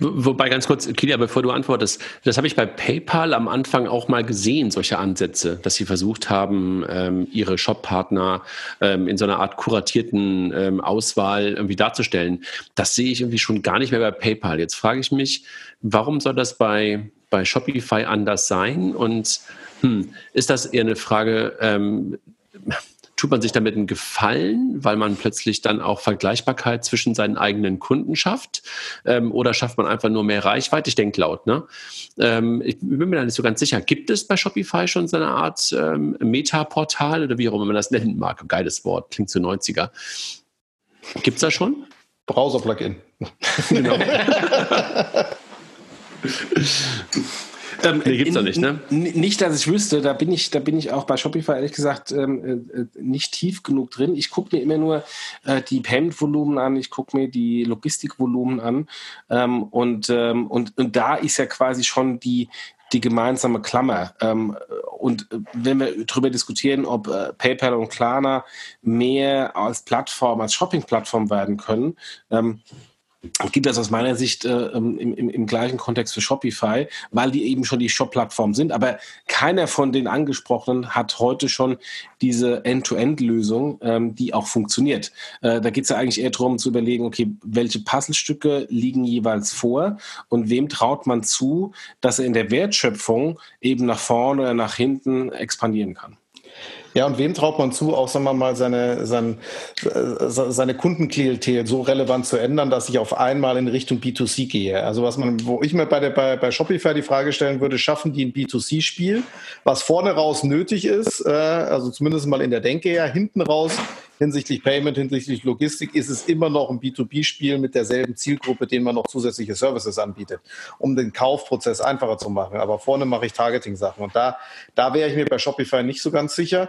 Wobei ganz kurz, Kilia, bevor du antwortest, das habe ich bei PayPal am Anfang auch mal gesehen, solche Ansätze, dass sie versucht haben, ähm, ihre Shop-Partner ähm, in so einer Art kuratierten ähm, Auswahl irgendwie darzustellen. Das sehe ich irgendwie schon gar nicht mehr bei PayPal. Jetzt frage ich mich, warum soll das bei, bei Shopify anders sein? Und hm, ist das eher eine Frage, ähm, tut man sich damit einen Gefallen, weil man plötzlich dann auch Vergleichbarkeit zwischen seinen eigenen Kunden schafft? Ähm, oder schafft man einfach nur mehr Reichweite? Ich denke laut. Ne? Ähm, ich bin mir da nicht so ganz sicher. Gibt es bei Shopify schon so eine Art ähm, Meta-Portal oder wie auch immer man das nennen mag? Geiles Wort, klingt zu 90er. Gibt es da schon? Browser-Plugin. genau. (laughs) (laughs) Ähm, nee, gibt's doch nicht, ne? Nicht, dass ich wüsste, da bin ich, da bin ich auch bei Shopify ehrlich gesagt ähm, äh, nicht tief genug drin. Ich gucke mir immer nur äh, die Payment-Volumen an, ich gucke mir die Logistikvolumen an ähm, und, ähm, und, und da ist ja quasi schon die, die gemeinsame Klammer. Ähm, und wenn wir darüber diskutieren, ob äh, PayPal und Klarna mehr als Plattform, als Shopping-Plattform werden können, ähm, gibt das aus meiner Sicht äh, im, im, im, gleichen Kontext für Shopify, weil die eben schon die Shop-Plattform sind. Aber keiner von den angesprochenen hat heute schon diese End-to-End-Lösung, ähm, die auch funktioniert. Äh, da geht es ja eigentlich eher darum zu überlegen, okay, welche Puzzlestücke liegen jeweils vor und wem traut man zu, dass er in der Wertschöpfung eben nach vorne oder nach hinten expandieren kann. Ja, und wem traut man zu, auch sagen wir mal, seine, seine, äh, seine Kundenklientel so relevant zu ändern, dass ich auf einmal in Richtung B2C gehe? Also was man, wo ich mir bei, der, bei, bei Shopify die Frage stellen würde, schaffen die ein B2C-Spiel, was vorne raus nötig ist, äh, also zumindest mal in der Denke ja, hinten raus hinsichtlich Payment, hinsichtlich Logistik ist es immer noch ein B2B-Spiel mit derselben Zielgruppe, denen man noch zusätzliche Services anbietet, um den Kaufprozess einfacher zu machen. Aber vorne mache ich Targeting-Sachen. Und da, da wäre ich mir bei Shopify nicht so ganz sicher.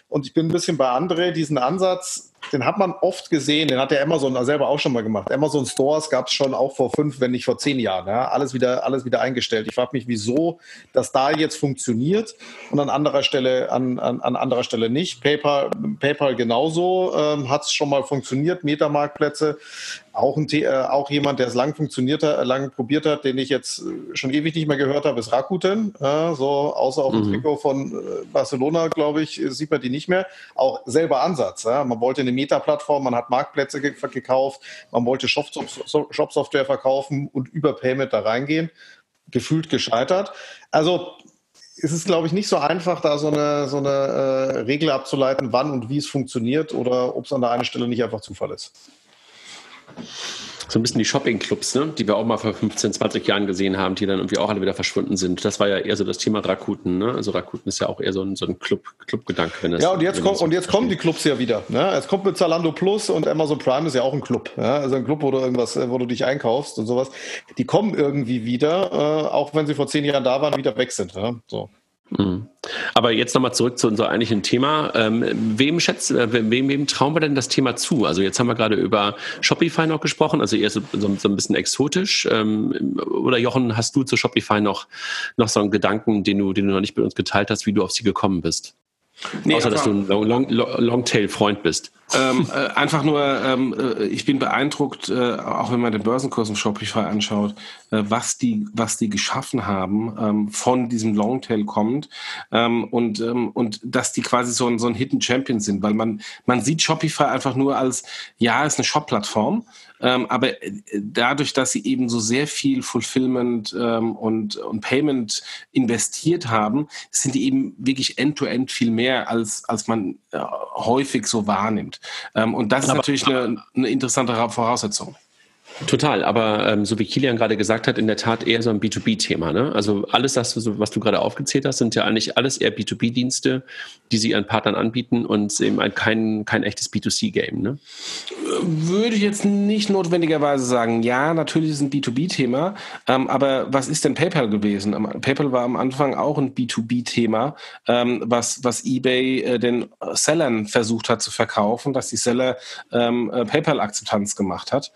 Und ich bin ein bisschen bei André, diesen Ansatz, den hat man oft gesehen, den hat der Amazon selber auch schon mal gemacht. Amazon Stores gab es schon auch vor fünf, wenn nicht vor zehn Jahren. Ja? Alles, wieder, alles wieder eingestellt. Ich frage mich, wieso das da jetzt funktioniert und an anderer Stelle, an, an, an anderer Stelle nicht. PayPal, PayPal genauso ähm, hat es schon mal funktioniert, Metamarktplätze. Auch, ein, äh, auch jemand, der es lang funktioniert hat, lang probiert hat, den ich jetzt äh, schon ewig nicht mehr gehört habe, ist Rakuten. Äh, so außer auf dem mhm. Trikot von äh, Barcelona, glaube ich, sieht man die nicht mehr. Auch selber Ansatz. Ja? Man wollte eine Meta-Plattform, man hat Marktplätze ge gekauft, man wollte Shop-Software verkaufen und über Payment da reingehen. Gefühlt gescheitert. Also es ist, glaube ich, nicht so einfach, da so eine, so eine äh, Regel abzuleiten, wann und wie es funktioniert oder ob es an der einen Stelle nicht einfach Zufall ist so ein bisschen die Shopping-Clubs, ne? die wir auch mal vor 15, 20 Jahren gesehen haben, die dann irgendwie auch alle wieder verschwunden sind. Das war ja eher so das Thema Rakuten. Ne? Also Rakuten ist ja auch eher so ein, so ein Club, Club-Gedanke. Ja, und jetzt, kommt, und jetzt kommen die Clubs ja wieder. Ne? Es kommt mit Zalando Plus und Amazon Prime ist ja auch ein Club. Ja? Also ein Club, wo du irgendwas, wo du dich einkaufst und sowas. Die kommen irgendwie wieder, äh, auch wenn sie vor zehn Jahren da waren, wieder weg sind. Ja? So. Mhm. Aber jetzt nochmal zurück zu unserem eigentlichen Thema. Ähm, wem, schätzt, äh, wem, wem trauen wir denn das Thema zu? Also jetzt haben wir gerade über Shopify noch gesprochen, also eher so, so, ein bisschen exotisch. Ähm, oder Jochen, hast du zu Shopify noch, noch so einen Gedanken, den du, den du noch nicht mit uns geteilt hast, wie du auf sie gekommen bist? Nee, Außer, dass du ein Longtail-Freund Long bist. Ähm, äh, einfach nur, ähm, äh, ich bin beeindruckt, äh, auch wenn man den Börsenkurs im Shopify anschaut, äh, was die, was die geschaffen haben, ähm, von diesem Longtail kommt ähm, und ähm, und dass die quasi so ein, so ein Hidden Champion sind, weil man man sieht Shopify einfach nur als ja, ist eine Shop-Plattform, ähm, aber äh, dadurch, dass sie eben so sehr viel Fulfillment ähm, und, und Payment investiert haben, sind die eben wirklich end-to-end -end viel mehr, als, als man äh, häufig so wahrnimmt. Ähm, und das ist aber, natürlich eine, eine interessante Voraussetzung. Total, aber ähm, so wie Kilian gerade gesagt hat, in der Tat eher so ein B2B-Thema. Ne? Also alles, das, was du gerade aufgezählt hast, sind ja eigentlich alles eher B2B-Dienste, die sie ihren Partnern anbieten und eben kein, kein echtes B2C-Game. Ne? Würde ich jetzt nicht notwendigerweise sagen. Ja, natürlich ist es ein B2B-Thema, ähm, aber was ist denn PayPal gewesen? PayPal war am Anfang auch ein B2B-Thema, ähm, was, was eBay äh, den Sellern versucht hat zu verkaufen, dass die Seller ähm, äh, PayPal-Akzeptanz gemacht hat.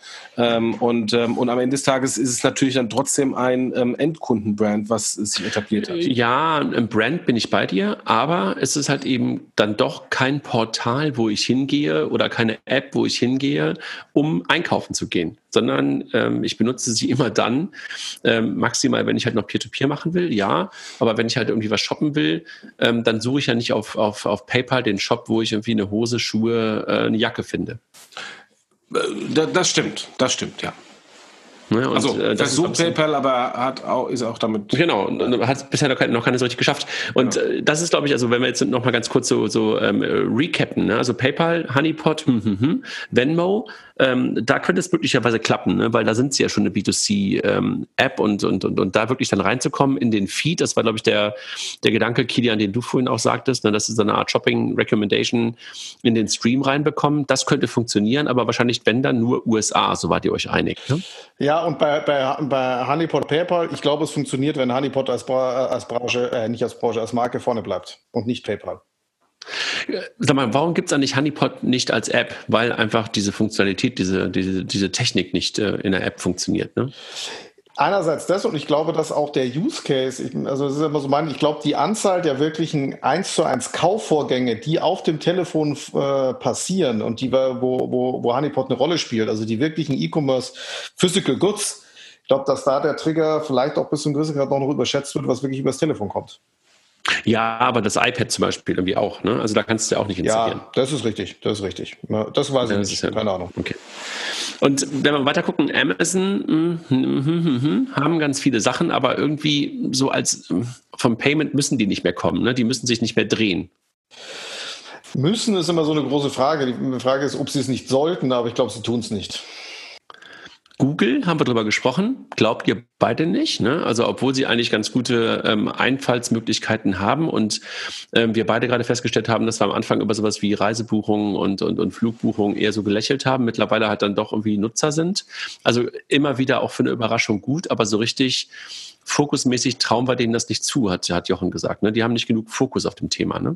Und, ähm, und am Ende des Tages ist es natürlich dann trotzdem ein ähm, Endkundenbrand, was sich etabliert hat. Ja, ein Brand bin ich bei dir, aber es ist halt eben dann doch kein Portal, wo ich hingehe oder keine App, wo ich hingehe, um einkaufen zu gehen, sondern ähm, ich benutze sie immer dann, ähm, maximal, wenn ich halt noch Peer-to-Peer -Peer machen will, ja, aber wenn ich halt irgendwie was shoppen will, ähm, dann suche ich ja nicht auf, auf, auf PayPal den Shop, wo ich irgendwie eine Hose, Schuhe, äh, eine Jacke finde. Das stimmt, das stimmt, ja. Ne? Und, also äh, versucht PayPal, aber hat auch, ist auch damit. Genau, hat bisher noch, keine, noch keine so richtig geschafft. Und ja. äh, das ist, glaube ich, also wenn wir jetzt noch mal ganz kurz so, so ähm, recappen, ne? also PayPal, Honeypot, hm, hm, hm, Venmo, ähm, da könnte es möglicherweise klappen, ne? weil da sind sie ja schon eine B2C-App ähm, und, und, und, und da wirklich dann reinzukommen in den Feed, das war, glaube ich, der, der Gedanke, Kilian, den du vorhin auch sagtest, ne? dass sie so eine Art Shopping-Recommendation in den Stream reinbekommen. Das könnte funktionieren, aber wahrscheinlich, wenn dann nur USA, so wart ihr euch einig. Ne? Ja, und bei, bei, bei Honeypot PayPal, ich glaube, es funktioniert, wenn Honeypot als, als Branche, äh, nicht als Branche, als Marke vorne bleibt und nicht PayPal. Sag mal, warum gibt es eigentlich Honeypot nicht als App? Weil einfach diese Funktionalität, diese, diese, diese Technik nicht äh, in der App funktioniert. Ne? Einerseits das und ich glaube, dass auch der Use Case, ich, also es ist immer so mein, ich glaube, die Anzahl der wirklichen 1 zu 1 Kaufvorgänge, die auf dem Telefon äh, passieren und die, wo, wo, wo Honeypot eine Rolle spielt, also die wirklichen E-Commerce Physical Goods, ich glaube, dass da der Trigger vielleicht auch bis zum gewissen Grad noch überschätzt wird, was wirklich übers Telefon kommt. Ja, aber das iPad zum Beispiel irgendwie auch, ne? Also da kannst du ja auch nicht installieren. Ja, das ist richtig, das ist richtig. Das weiß ich nicht, ja, keine Ahnung. Okay. Und wenn wir weiter gucken, Amazon mm, mm, (laughs) mm, haben ganz viele Sachen, aber irgendwie so als vom Payment müssen die nicht mehr kommen, ne? Die müssen sich nicht mehr drehen. Müssen ist immer so eine große Frage. Die Frage ist, ob sie es nicht sollten, aber ich glaube, sie tun es nicht. Google haben wir darüber gesprochen. Glaubt ihr beide nicht? Ne? Also obwohl sie eigentlich ganz gute ähm, Einfallsmöglichkeiten haben und ähm, wir beide gerade festgestellt haben, dass wir am Anfang über sowas wie Reisebuchungen und, und, und Flugbuchungen eher so gelächelt haben, mittlerweile halt dann doch irgendwie Nutzer sind. Also immer wieder auch für eine Überraschung gut, aber so richtig fokusmäßig trauen wir denen das nicht zu, hat, hat Jochen gesagt. Ne? Die haben nicht genug Fokus auf dem Thema. Ne?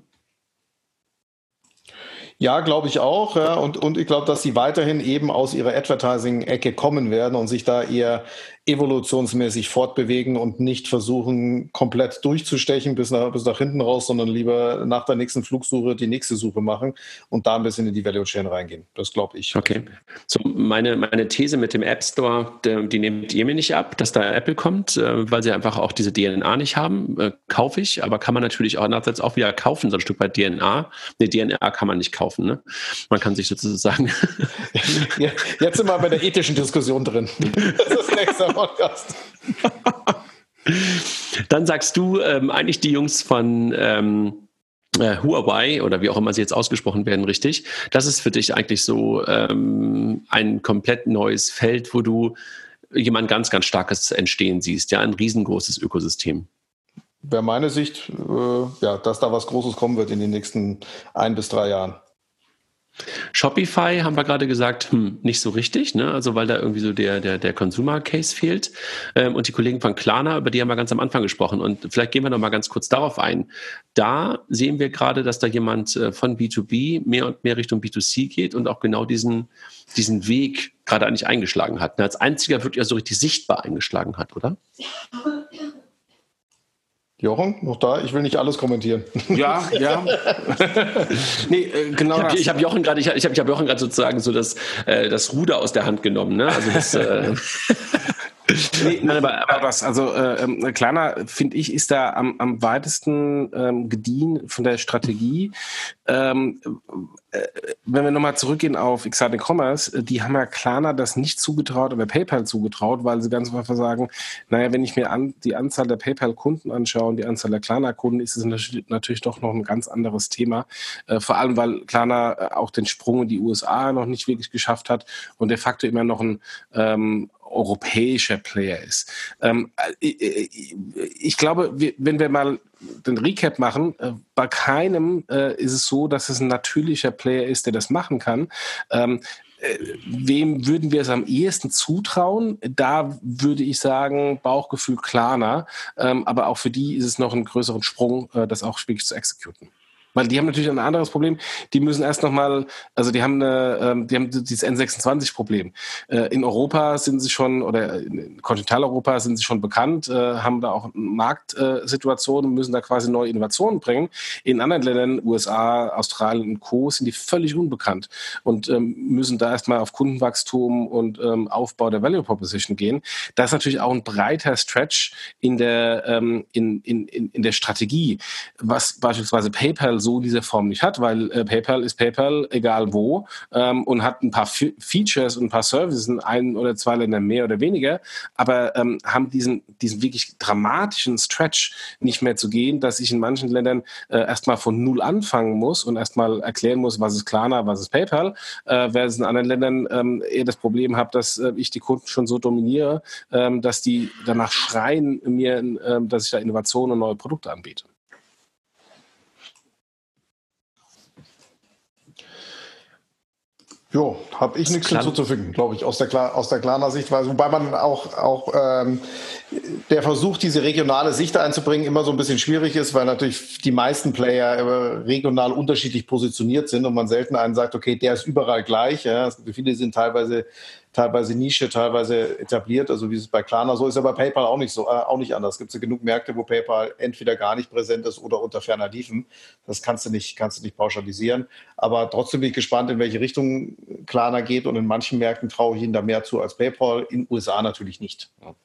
Ja, glaube ich auch. Ja. Und, und ich glaube, dass sie weiterhin eben aus ihrer Advertising-Ecke kommen werden und sich da eher evolutionsmäßig fortbewegen und nicht versuchen, komplett durchzustechen bis nach, bis nach hinten raus, sondern lieber nach der nächsten Flugsuche die nächste Suche machen und da ein bisschen in die Value Chain reingehen. Das glaube ich. Okay. So, meine, meine These mit dem App Store, die nehmt ihr mir nicht ab, dass da Apple kommt, äh, weil sie einfach auch diese DNA nicht haben. Äh, kaufe ich, aber kann man natürlich auch andererseits auch wieder kaufen, so ein Stück weit DNA. Ne, DNA kann man nicht kaufen. Ne? Man kann sich sozusagen. (laughs) Jetzt sind wir bei der ethischen Diskussion drin. (laughs) Das ist nächster Podcast. (laughs) Dann sagst du ähm, eigentlich die Jungs von ähm, äh, Huawei oder wie auch immer sie jetzt ausgesprochen werden, richtig. Das ist für dich eigentlich so ähm, ein komplett neues Feld, wo du jemand ganz, ganz starkes entstehen siehst, ja, ein riesengroßes Ökosystem. Wäre meine Sicht, äh, ja, dass da was Großes kommen wird in den nächsten ein bis drei Jahren. Shopify haben wir gerade gesagt, hm, nicht so richtig, ne? also weil da irgendwie so der, der, der Consumer Case fehlt. Ähm, und die Kollegen von Klarna, über die haben wir ganz am Anfang gesprochen. Und vielleicht gehen wir noch mal ganz kurz darauf ein. Da sehen wir gerade, dass da jemand äh, von B2B mehr und mehr Richtung B2C geht und auch genau diesen, diesen Weg gerade eigentlich eingeschlagen hat. Ne? Als einziger wirklich so richtig sichtbar eingeschlagen hat, oder? Ja. (laughs) Jochen, noch da? Ich will nicht alles kommentieren. Ja, (laughs) ja. (laughs) nee, äh, genau. Ich habe hab Jochen gerade, ich, ich habe hab Jochen gerade sozusagen so das, äh, das Ruder aus der Hand genommen. Ne? Also das, äh, (laughs) Nee, (laughs) nein, aber, aber das, also äh, ähm, Klarna, finde ich, ist da am, am weitesten ähm, gediehen von der Strategie. Ähm, äh, wenn wir nochmal zurückgehen auf Exciting Commerce, äh, die haben ja Klarna das nicht zugetraut oder PayPal zugetraut, weil sie ganz einfach sagen, naja, wenn ich mir an, die Anzahl der PayPal-Kunden anschaue und die Anzahl der Klarna-Kunden, ist es natürlich doch noch ein ganz anderes Thema. Äh, vor allem, weil Klarna äh, auch den Sprung in die USA noch nicht wirklich geschafft hat und de facto immer noch ein ähm, europäischer Player ist. Ähm, ich, äh, ich, glaube, wenn wir mal den Recap machen, äh, bei keinem äh, ist es so, dass es ein natürlicher Player ist, der das machen kann. Ähm, äh, wem würden wir es am ehesten zutrauen? Da würde ich sagen, Bauchgefühl Klarner. Ähm, aber auch für die ist es noch ein größeren Sprung, äh, das auch wirklich zu exekutieren. Weil die haben natürlich ein anderes Problem. Die müssen erst nochmal, also die haben eine, ähm, die haben dieses N26-Problem. Äh, in Europa sind sie schon, oder in Kontinentaleuropa sind sie schon bekannt, äh, haben da auch Marktsituationen, müssen da quasi neue Innovationen bringen. In anderen Ländern, USA, Australien und Co., sind die völlig unbekannt und ähm, müssen da erstmal auf Kundenwachstum und ähm, Aufbau der Value Proposition gehen. Das ist natürlich auch ein breiter Stretch in der, in, in, in der Strategie, was beispielsweise PayPal so in dieser Form nicht hat, weil äh, PayPal ist PayPal, egal wo, ähm, und hat ein paar F Features und ein paar Services in ein oder zwei Ländern mehr oder weniger, aber ähm, haben diesen, diesen wirklich dramatischen Stretch nicht mehr zu gehen, dass ich in manchen Ländern äh, erstmal von Null anfangen muss und erstmal erklären muss, was ist Klarna, was ist PayPal, äh, während in anderen Ländern ähm, eher das Problem habe, dass äh, ich die Kunden schon so dominiere, ähm, dass die danach schreien mir, ähm, dass ich da Innovationen und neue Produkte anbiete. Jo, habe ich nichts hinzuzufügen, glaube ich, aus der, aus der Klarner Sichtweise. Wobei man auch, auch ähm, der Versuch, diese regionale Sicht einzubringen, immer so ein bisschen schwierig ist, weil natürlich die meisten Player regional unterschiedlich positioniert sind und man selten einen sagt, okay, der ist überall gleich. Ja. Viele sind teilweise teilweise Nische, teilweise etabliert, also wie es bei Klarna so ist, aber PayPal auch nicht so, äh, auch nicht anders. Es gibt ja genug Märkte, wo PayPal entweder gar nicht präsent ist oder unter ferner Liefen. Das kannst du nicht, kannst du nicht pauschalisieren. Aber trotzdem bin ich gespannt, in welche Richtung Klarna geht und in manchen Märkten traue ich ihnen da mehr zu als PayPal, in USA natürlich nicht. Ja.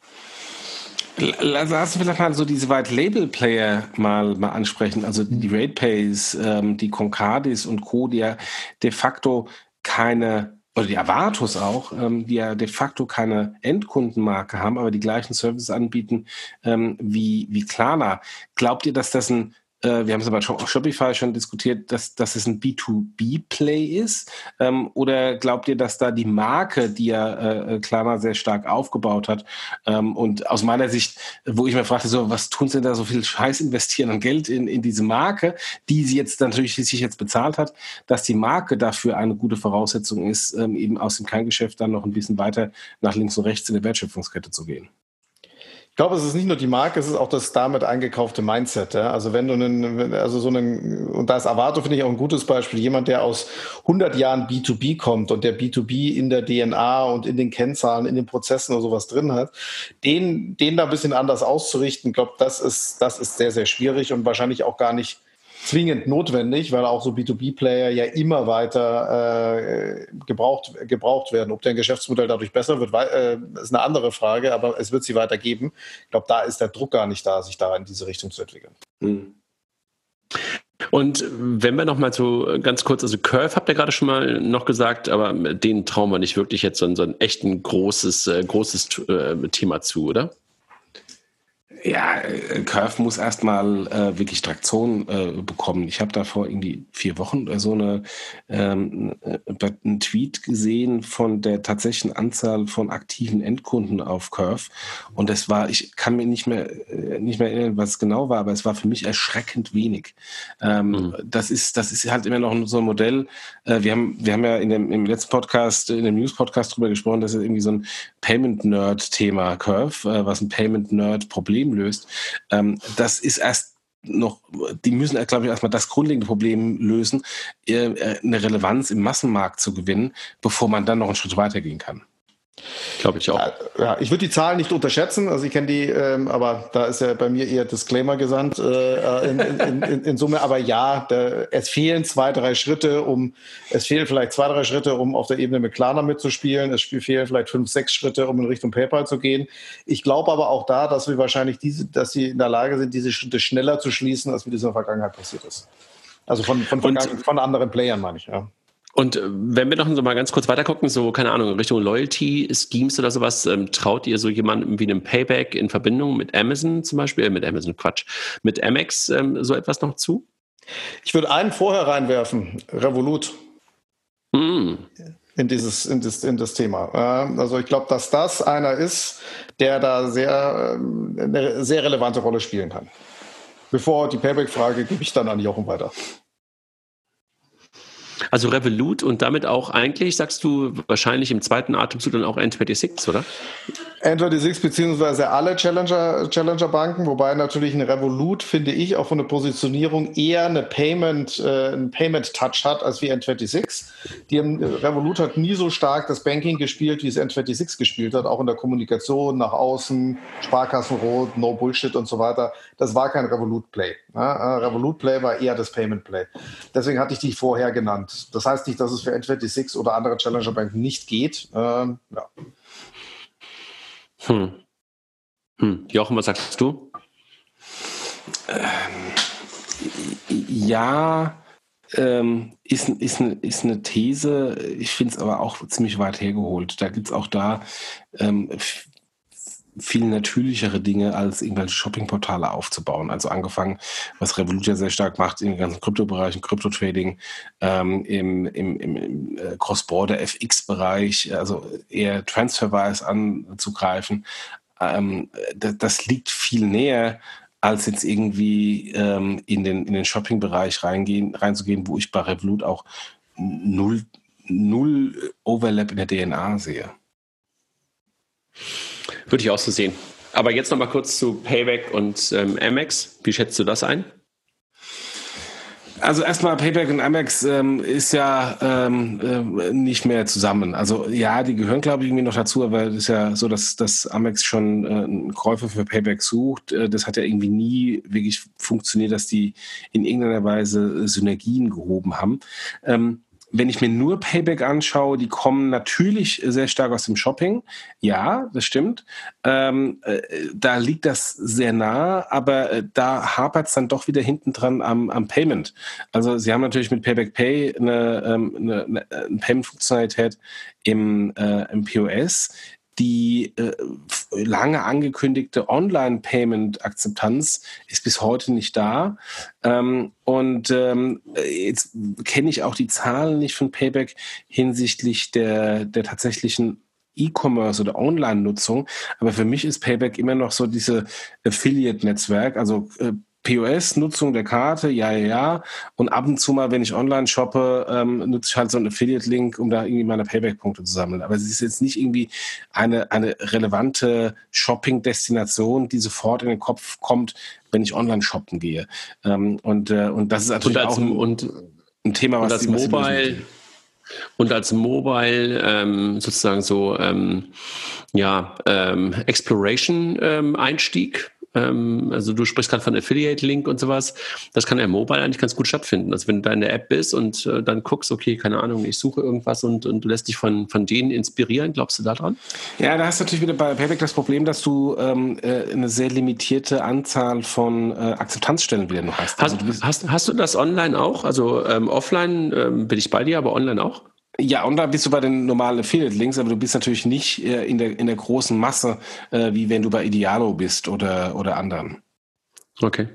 Lass uns vielleicht mal so diese White Label Player mal, mal ansprechen. Also die. RatePays, ähm, die Concardis und Co., die ja de facto keine oder die Avatos auch, ähm, die ja de facto keine Endkundenmarke haben, aber die gleichen Services anbieten ähm, wie, wie Klarna. Glaubt ihr, dass das ein äh, wir haben es aber schon Shopify schon diskutiert, dass, dass es ein B2B-Play ist? Ähm, oder glaubt ihr, dass da die Marke, die ja äh, Klarna sehr stark aufgebaut hat, ähm, und aus meiner Sicht, wo ich mir fragte, so, was tun sie denn da so viel Scheiß investieren und Geld in, in diese Marke, die sie jetzt natürlich sich jetzt bezahlt hat, dass die Marke dafür eine gute Voraussetzung ist, ähm, eben aus dem Kerngeschäft dann noch ein bisschen weiter nach links und rechts in der Wertschöpfungskette zu gehen? Ich glaube, es ist nicht nur die Marke, es ist auch das damit eingekaufte Mindset. Ja? Also wenn du einen, also so einen, und da ist Avato, finde ich auch ein gutes Beispiel, jemand, der aus 100 Jahren B2B kommt und der B2B in der DNA und in den Kennzahlen, in den Prozessen oder sowas drin hat, den, den da ein bisschen anders auszurichten, glaube, das ist, das ist sehr, sehr schwierig und wahrscheinlich auch gar nicht zwingend notwendig, weil auch so B2B-Player ja immer weiter äh, gebraucht, gebraucht werden. Ob dein Geschäftsmodell dadurch besser wird, äh, ist eine andere Frage, aber es wird sie weitergeben. Ich glaube, da ist der Druck gar nicht da, sich da in diese Richtung zu entwickeln. Mhm. Und wenn wir noch mal so ganz kurz, also Curve habt ihr gerade schon mal noch gesagt, aber den trauen wir nicht wirklich jetzt so ein, so ein echt ein großes, äh, großes äh, Thema zu, oder? Ja, äh, Curve muss erstmal äh, wirklich Traktion äh, bekommen. Ich habe da vor irgendwie vier Wochen so eine, ähm, äh, einen Tweet gesehen von der tatsächlichen Anzahl von aktiven Endkunden auf Curve. Und das war, ich kann mir nicht mehr, äh, nicht mehr erinnern, was es genau war, aber es war für mich erschreckend wenig. Ähm, mhm. Das ist, das ist halt immer noch so ein Modell. Äh, wir haben, wir haben ja in dem, im letzten Podcast, in dem News-Podcast drüber gesprochen, dass es irgendwie so ein Payment-Nerd-Thema Curve, was ein Payment-Nerd-Problem löst. Ähm, das ist erst noch, die müssen, glaube ich, erstmal das grundlegende Problem lösen, äh, eine Relevanz im Massenmarkt zu gewinnen, bevor man dann noch einen Schritt weitergehen kann. Glaube ich auch. Ja, ich würde die Zahlen nicht unterschätzen. Also ich kenne die, ähm, aber da ist ja bei mir eher Disclaimer gesandt äh, in, in, in, in, Summe. Aber ja, da, es fehlen zwei, drei Schritte, um es fehlen vielleicht zwei, drei Schritte, um auf der Ebene mit Klarna mitzuspielen. Es fehlen vielleicht fünf, sechs Schritte, um in Richtung PayPal zu gehen. Ich glaube aber auch da, dass wir wahrscheinlich diese, dass sie in der Lage sind, diese Schritte schneller zu schließen, als wie das in der Vergangenheit passiert ist. Also von, von, von, von anderen Playern meine ich, ja. Und äh, wenn wir noch so mal ganz kurz weitergucken, so, keine Ahnung, in Richtung Loyalty-Schemes oder sowas, ähm, traut ihr so jemandem wie einem Payback in Verbindung mit Amazon zum Beispiel, äh, mit Amazon, Quatsch, mit Amex ähm, so etwas noch zu? Ich würde einen vorher reinwerfen, Revolut. Mm. In dieses, in das, in das Thema. Also ich glaube, dass das einer ist, der da sehr, ähm, eine sehr relevante Rolle spielen kann. Bevor die Payback-Frage gebe ich dann an Jochen weiter. Also Revolut und damit auch eigentlich, sagst du, wahrscheinlich im zweiten Atemzug dann auch N26, oder? N26 beziehungsweise alle Challenger, Challenger Banken, wobei natürlich ein Revolut, finde ich, auch von der Positionierung eher eine Payment, äh, einen Payment Touch hat als wie N26. Die haben, Revolut hat nie so stark das Banking gespielt, wie es N26 gespielt hat, auch in der Kommunikation nach außen, Sparkassenrot, No Bullshit und so weiter. Das war kein Revolut Play. Ja, äh, Revolut Play war eher das Payment Play. Deswegen hatte ich dich vorher genannt. Das heißt nicht, dass es für N26 oder andere Challenger Banken nicht geht. Ähm, ja. Hm. Hm. Jochen, was sagst du? Ähm, ja, ähm, ist, ist, eine, ist eine These. Ich finde es aber auch ziemlich weit hergeholt. Da gibt es auch da ähm, viel natürlichere Dinge, als irgendwelche Shoppingportale aufzubauen. Also angefangen, was Revolut ja sehr stark macht, im ganzen Kryptobereich, im Kryptotrading, ähm, im, im, im, äh, Cross-Border FX-Bereich, also eher Transferwise anzugreifen. Ähm, das, das liegt viel näher als jetzt irgendwie ähm, in den, in den Shopping-Bereich reingehen, reinzugehen, wo ich bei Revolut auch null, null Overlap in der DNA sehe. Würde ich auch so sehen. Aber jetzt noch mal kurz zu Payback und ähm, Amex. Wie schätzt du das ein? Also erstmal Payback und Amex ähm, ist ja ähm, äh, nicht mehr zusammen. Also ja, die gehören glaube ich irgendwie noch dazu, aber es ist ja so, dass, dass Amex schon äh, einen Käufer für Payback sucht. Äh, das hat ja irgendwie nie wirklich funktioniert, dass die in irgendeiner Weise Synergien gehoben haben. Ähm, wenn ich mir nur Payback anschaue, die kommen natürlich sehr stark aus dem Shopping. Ja, das stimmt. Ähm, äh, da liegt das sehr nah, aber äh, da hapert es dann doch wieder hinten dran am, am Payment. Also sie haben natürlich mit Payback Pay eine, ähm, eine, eine Payment-Funktionalität im, äh, im POS, die äh, lange angekündigte Online-Payment-Akzeptanz ist bis heute nicht da. Ähm, und ähm, jetzt kenne ich auch die Zahlen nicht von Payback hinsichtlich der, der tatsächlichen E-Commerce oder Online-Nutzung. Aber für mich ist Payback immer noch so diese Affiliate-Netzwerk, also äh, POS-Nutzung der Karte, ja, ja, ja. Und ab und zu mal, wenn ich online shoppe, ähm, nutze ich halt so einen Affiliate-Link, um da irgendwie meine Payback-Punkte zu sammeln. Aber es ist jetzt nicht irgendwie eine, eine relevante Shopping-Destination, die sofort in den Kopf kommt, wenn ich online shoppen gehe. Ähm, und, äh, und das ist natürlich auch ein, und, ein Thema, was, als Mobile und als Mobile ähm, sozusagen so ähm, ja ähm, Exploration ähm, also du sprichst gerade von Affiliate-Link und sowas. Das kann ja mobile eigentlich ganz gut stattfinden. Also wenn du da in der App bist und äh, dann guckst, okay, keine Ahnung, ich suche irgendwas und, und du lässt dich von, von denen inspirieren, glaubst du da dran? Ja, da hast du natürlich wieder bei Payback das Problem, dass du ähm, äh, eine sehr limitierte Anzahl von äh, Akzeptanzstellen wieder noch hast. Also hast, hast, hast, du das online auch? Also ähm, offline ähm, bin ich bei dir, aber online auch? Ja, und da bist du bei den normalen Affiliate-Links, aber du bist natürlich nicht äh, in, der, in der großen Masse, äh, wie wenn du bei Idealo bist oder, oder anderen. Okay.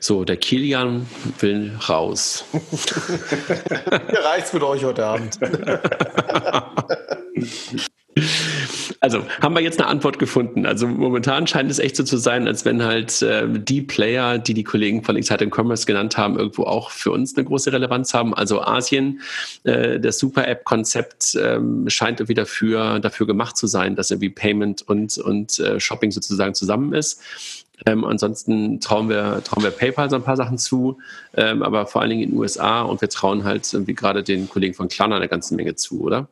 So, der Kilian will raus. (laughs) Mir reicht's mit euch heute Abend. (laughs) Also haben wir jetzt eine Antwort gefunden. Also momentan scheint es echt so zu sein, als wenn halt äh, die Player, die die Kollegen von Exciting Commerce genannt haben, irgendwo auch für uns eine große Relevanz haben. Also Asien, äh, das Super-App-Konzept ähm, scheint irgendwie dafür, dafür gemacht zu sein, dass irgendwie Payment und, und äh, Shopping sozusagen zusammen ist. Ähm, ansonsten trauen wir, trauen wir PayPal so ein paar Sachen zu, ähm, aber vor allen Dingen in den USA und wir trauen halt irgendwie gerade den Kollegen von Klarna eine ganze Menge zu, oder?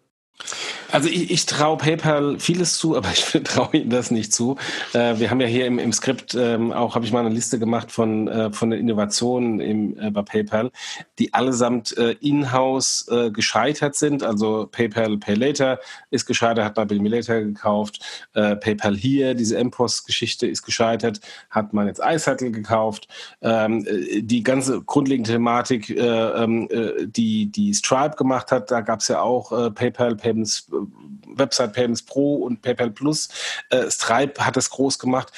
Also ich, ich traue PayPal vieles zu, (laughs) aber ich traue ihnen das nicht zu. Äh, wir haben ja hier im, im Skript ähm, auch, habe ich mal eine Liste gemacht von, äh, von den Innovationen im, äh, bei PayPal, die allesamt äh, in-house äh, gescheitert sind. Also PayPal Pay Later ist gescheitert, hat Bill Me Later gekauft. Äh, PayPal hier, diese MPOS-Geschichte ist gescheitert, hat man jetzt iSettle gekauft. Ähm, die ganze grundlegende Thematik, ähm, die, die Stripe gemacht hat, da gab es ja auch PayPal Payments Website Payments Pro und PayPal Plus. Äh, Stripe hat es groß gemacht.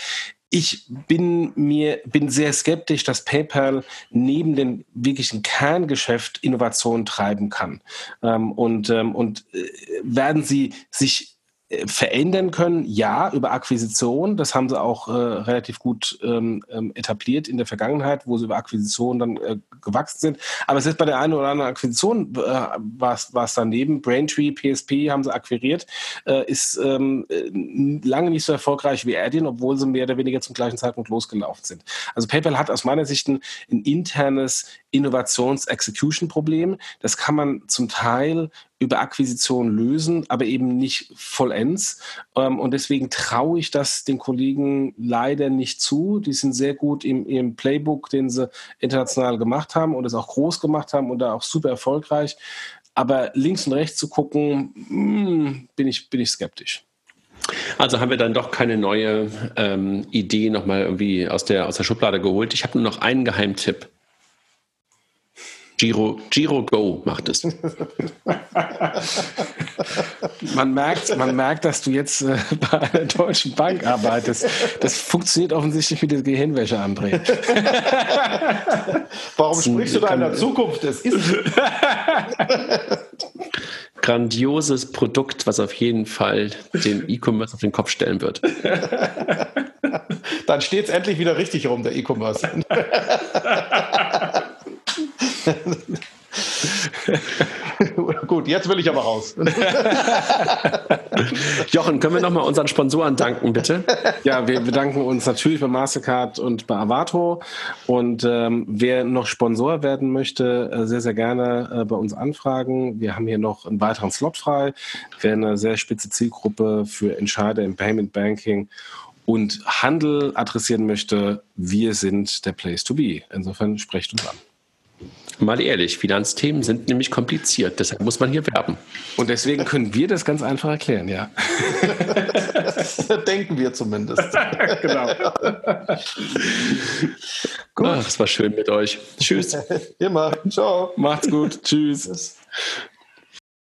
Ich bin mir bin sehr skeptisch, dass PayPal neben dem wirklichen Kerngeschäft Innovation treiben kann. Ähm, und ähm, und äh, werden sie sich äh, verändern können, ja, über Akquisition. Das haben sie auch äh, relativ gut ähm, ähm, etabliert in der Vergangenheit, wo sie über Akquisition dann äh, gewachsen sind. Aber es ist bei der einen oder anderen Akquisition äh, war es daneben. Braintree, PSP haben sie akquiriert, äh, ist ähm, äh, lange nicht so erfolgreich wie Adyen, obwohl sie mehr oder weniger zum gleichen Zeitpunkt losgelaufen sind. Also PayPal hat aus meiner Sicht ein, ein internes Innovations-Execution-Problem. Das kann man zum Teil über Akquisition lösen, aber eben nicht vollends. Ähm, und deswegen traue ich das den Kollegen leider nicht zu. Die sind sehr gut im, im Playbook, den sie international gemacht haben und es auch groß gemacht haben und da auch super erfolgreich. Aber links und rechts zu gucken, hm, bin, ich, bin ich skeptisch. Also haben wir dann doch keine neue ähm, Idee nochmal irgendwie aus der, aus der Schublade geholt. Ich habe nur noch einen Geheimtipp. Giro, Giro Go macht es. (laughs) man, merkt, man merkt, dass du jetzt äh, bei einer deutschen Bank arbeitest. Das funktioniert offensichtlich wie die Gehirnwäsche, André. (laughs) Warum sprichst du da in der Zukunft? Es ist (laughs) grandioses Produkt, was auf jeden Fall den E-Commerce auf den Kopf stellen wird. Dann steht es endlich wieder richtig rum, der E-Commerce. (laughs) Gut, jetzt will ich aber raus. (laughs) Jochen, können wir nochmal unseren Sponsoren danken, bitte? Ja, wir bedanken uns natürlich bei Mastercard und bei Avato. Und ähm, wer noch Sponsor werden möchte, äh, sehr, sehr gerne äh, bei uns anfragen. Wir haben hier noch einen weiteren Slot frei. Wir haben eine sehr spitze Zielgruppe für Entscheider im Payment Banking und Handel adressieren möchte, wir sind der Place to be. Insofern sprecht uns an. Mal ehrlich, Finanzthemen sind nämlich kompliziert, deshalb muss man hier werben. Und deswegen können wir das ganz einfach erklären, ja. (laughs) Denken wir zumindest. (laughs) genau. gut. Ach, es war schön mit euch. Tschüss. (laughs) Immer. Ciao. Macht's gut. Tschüss.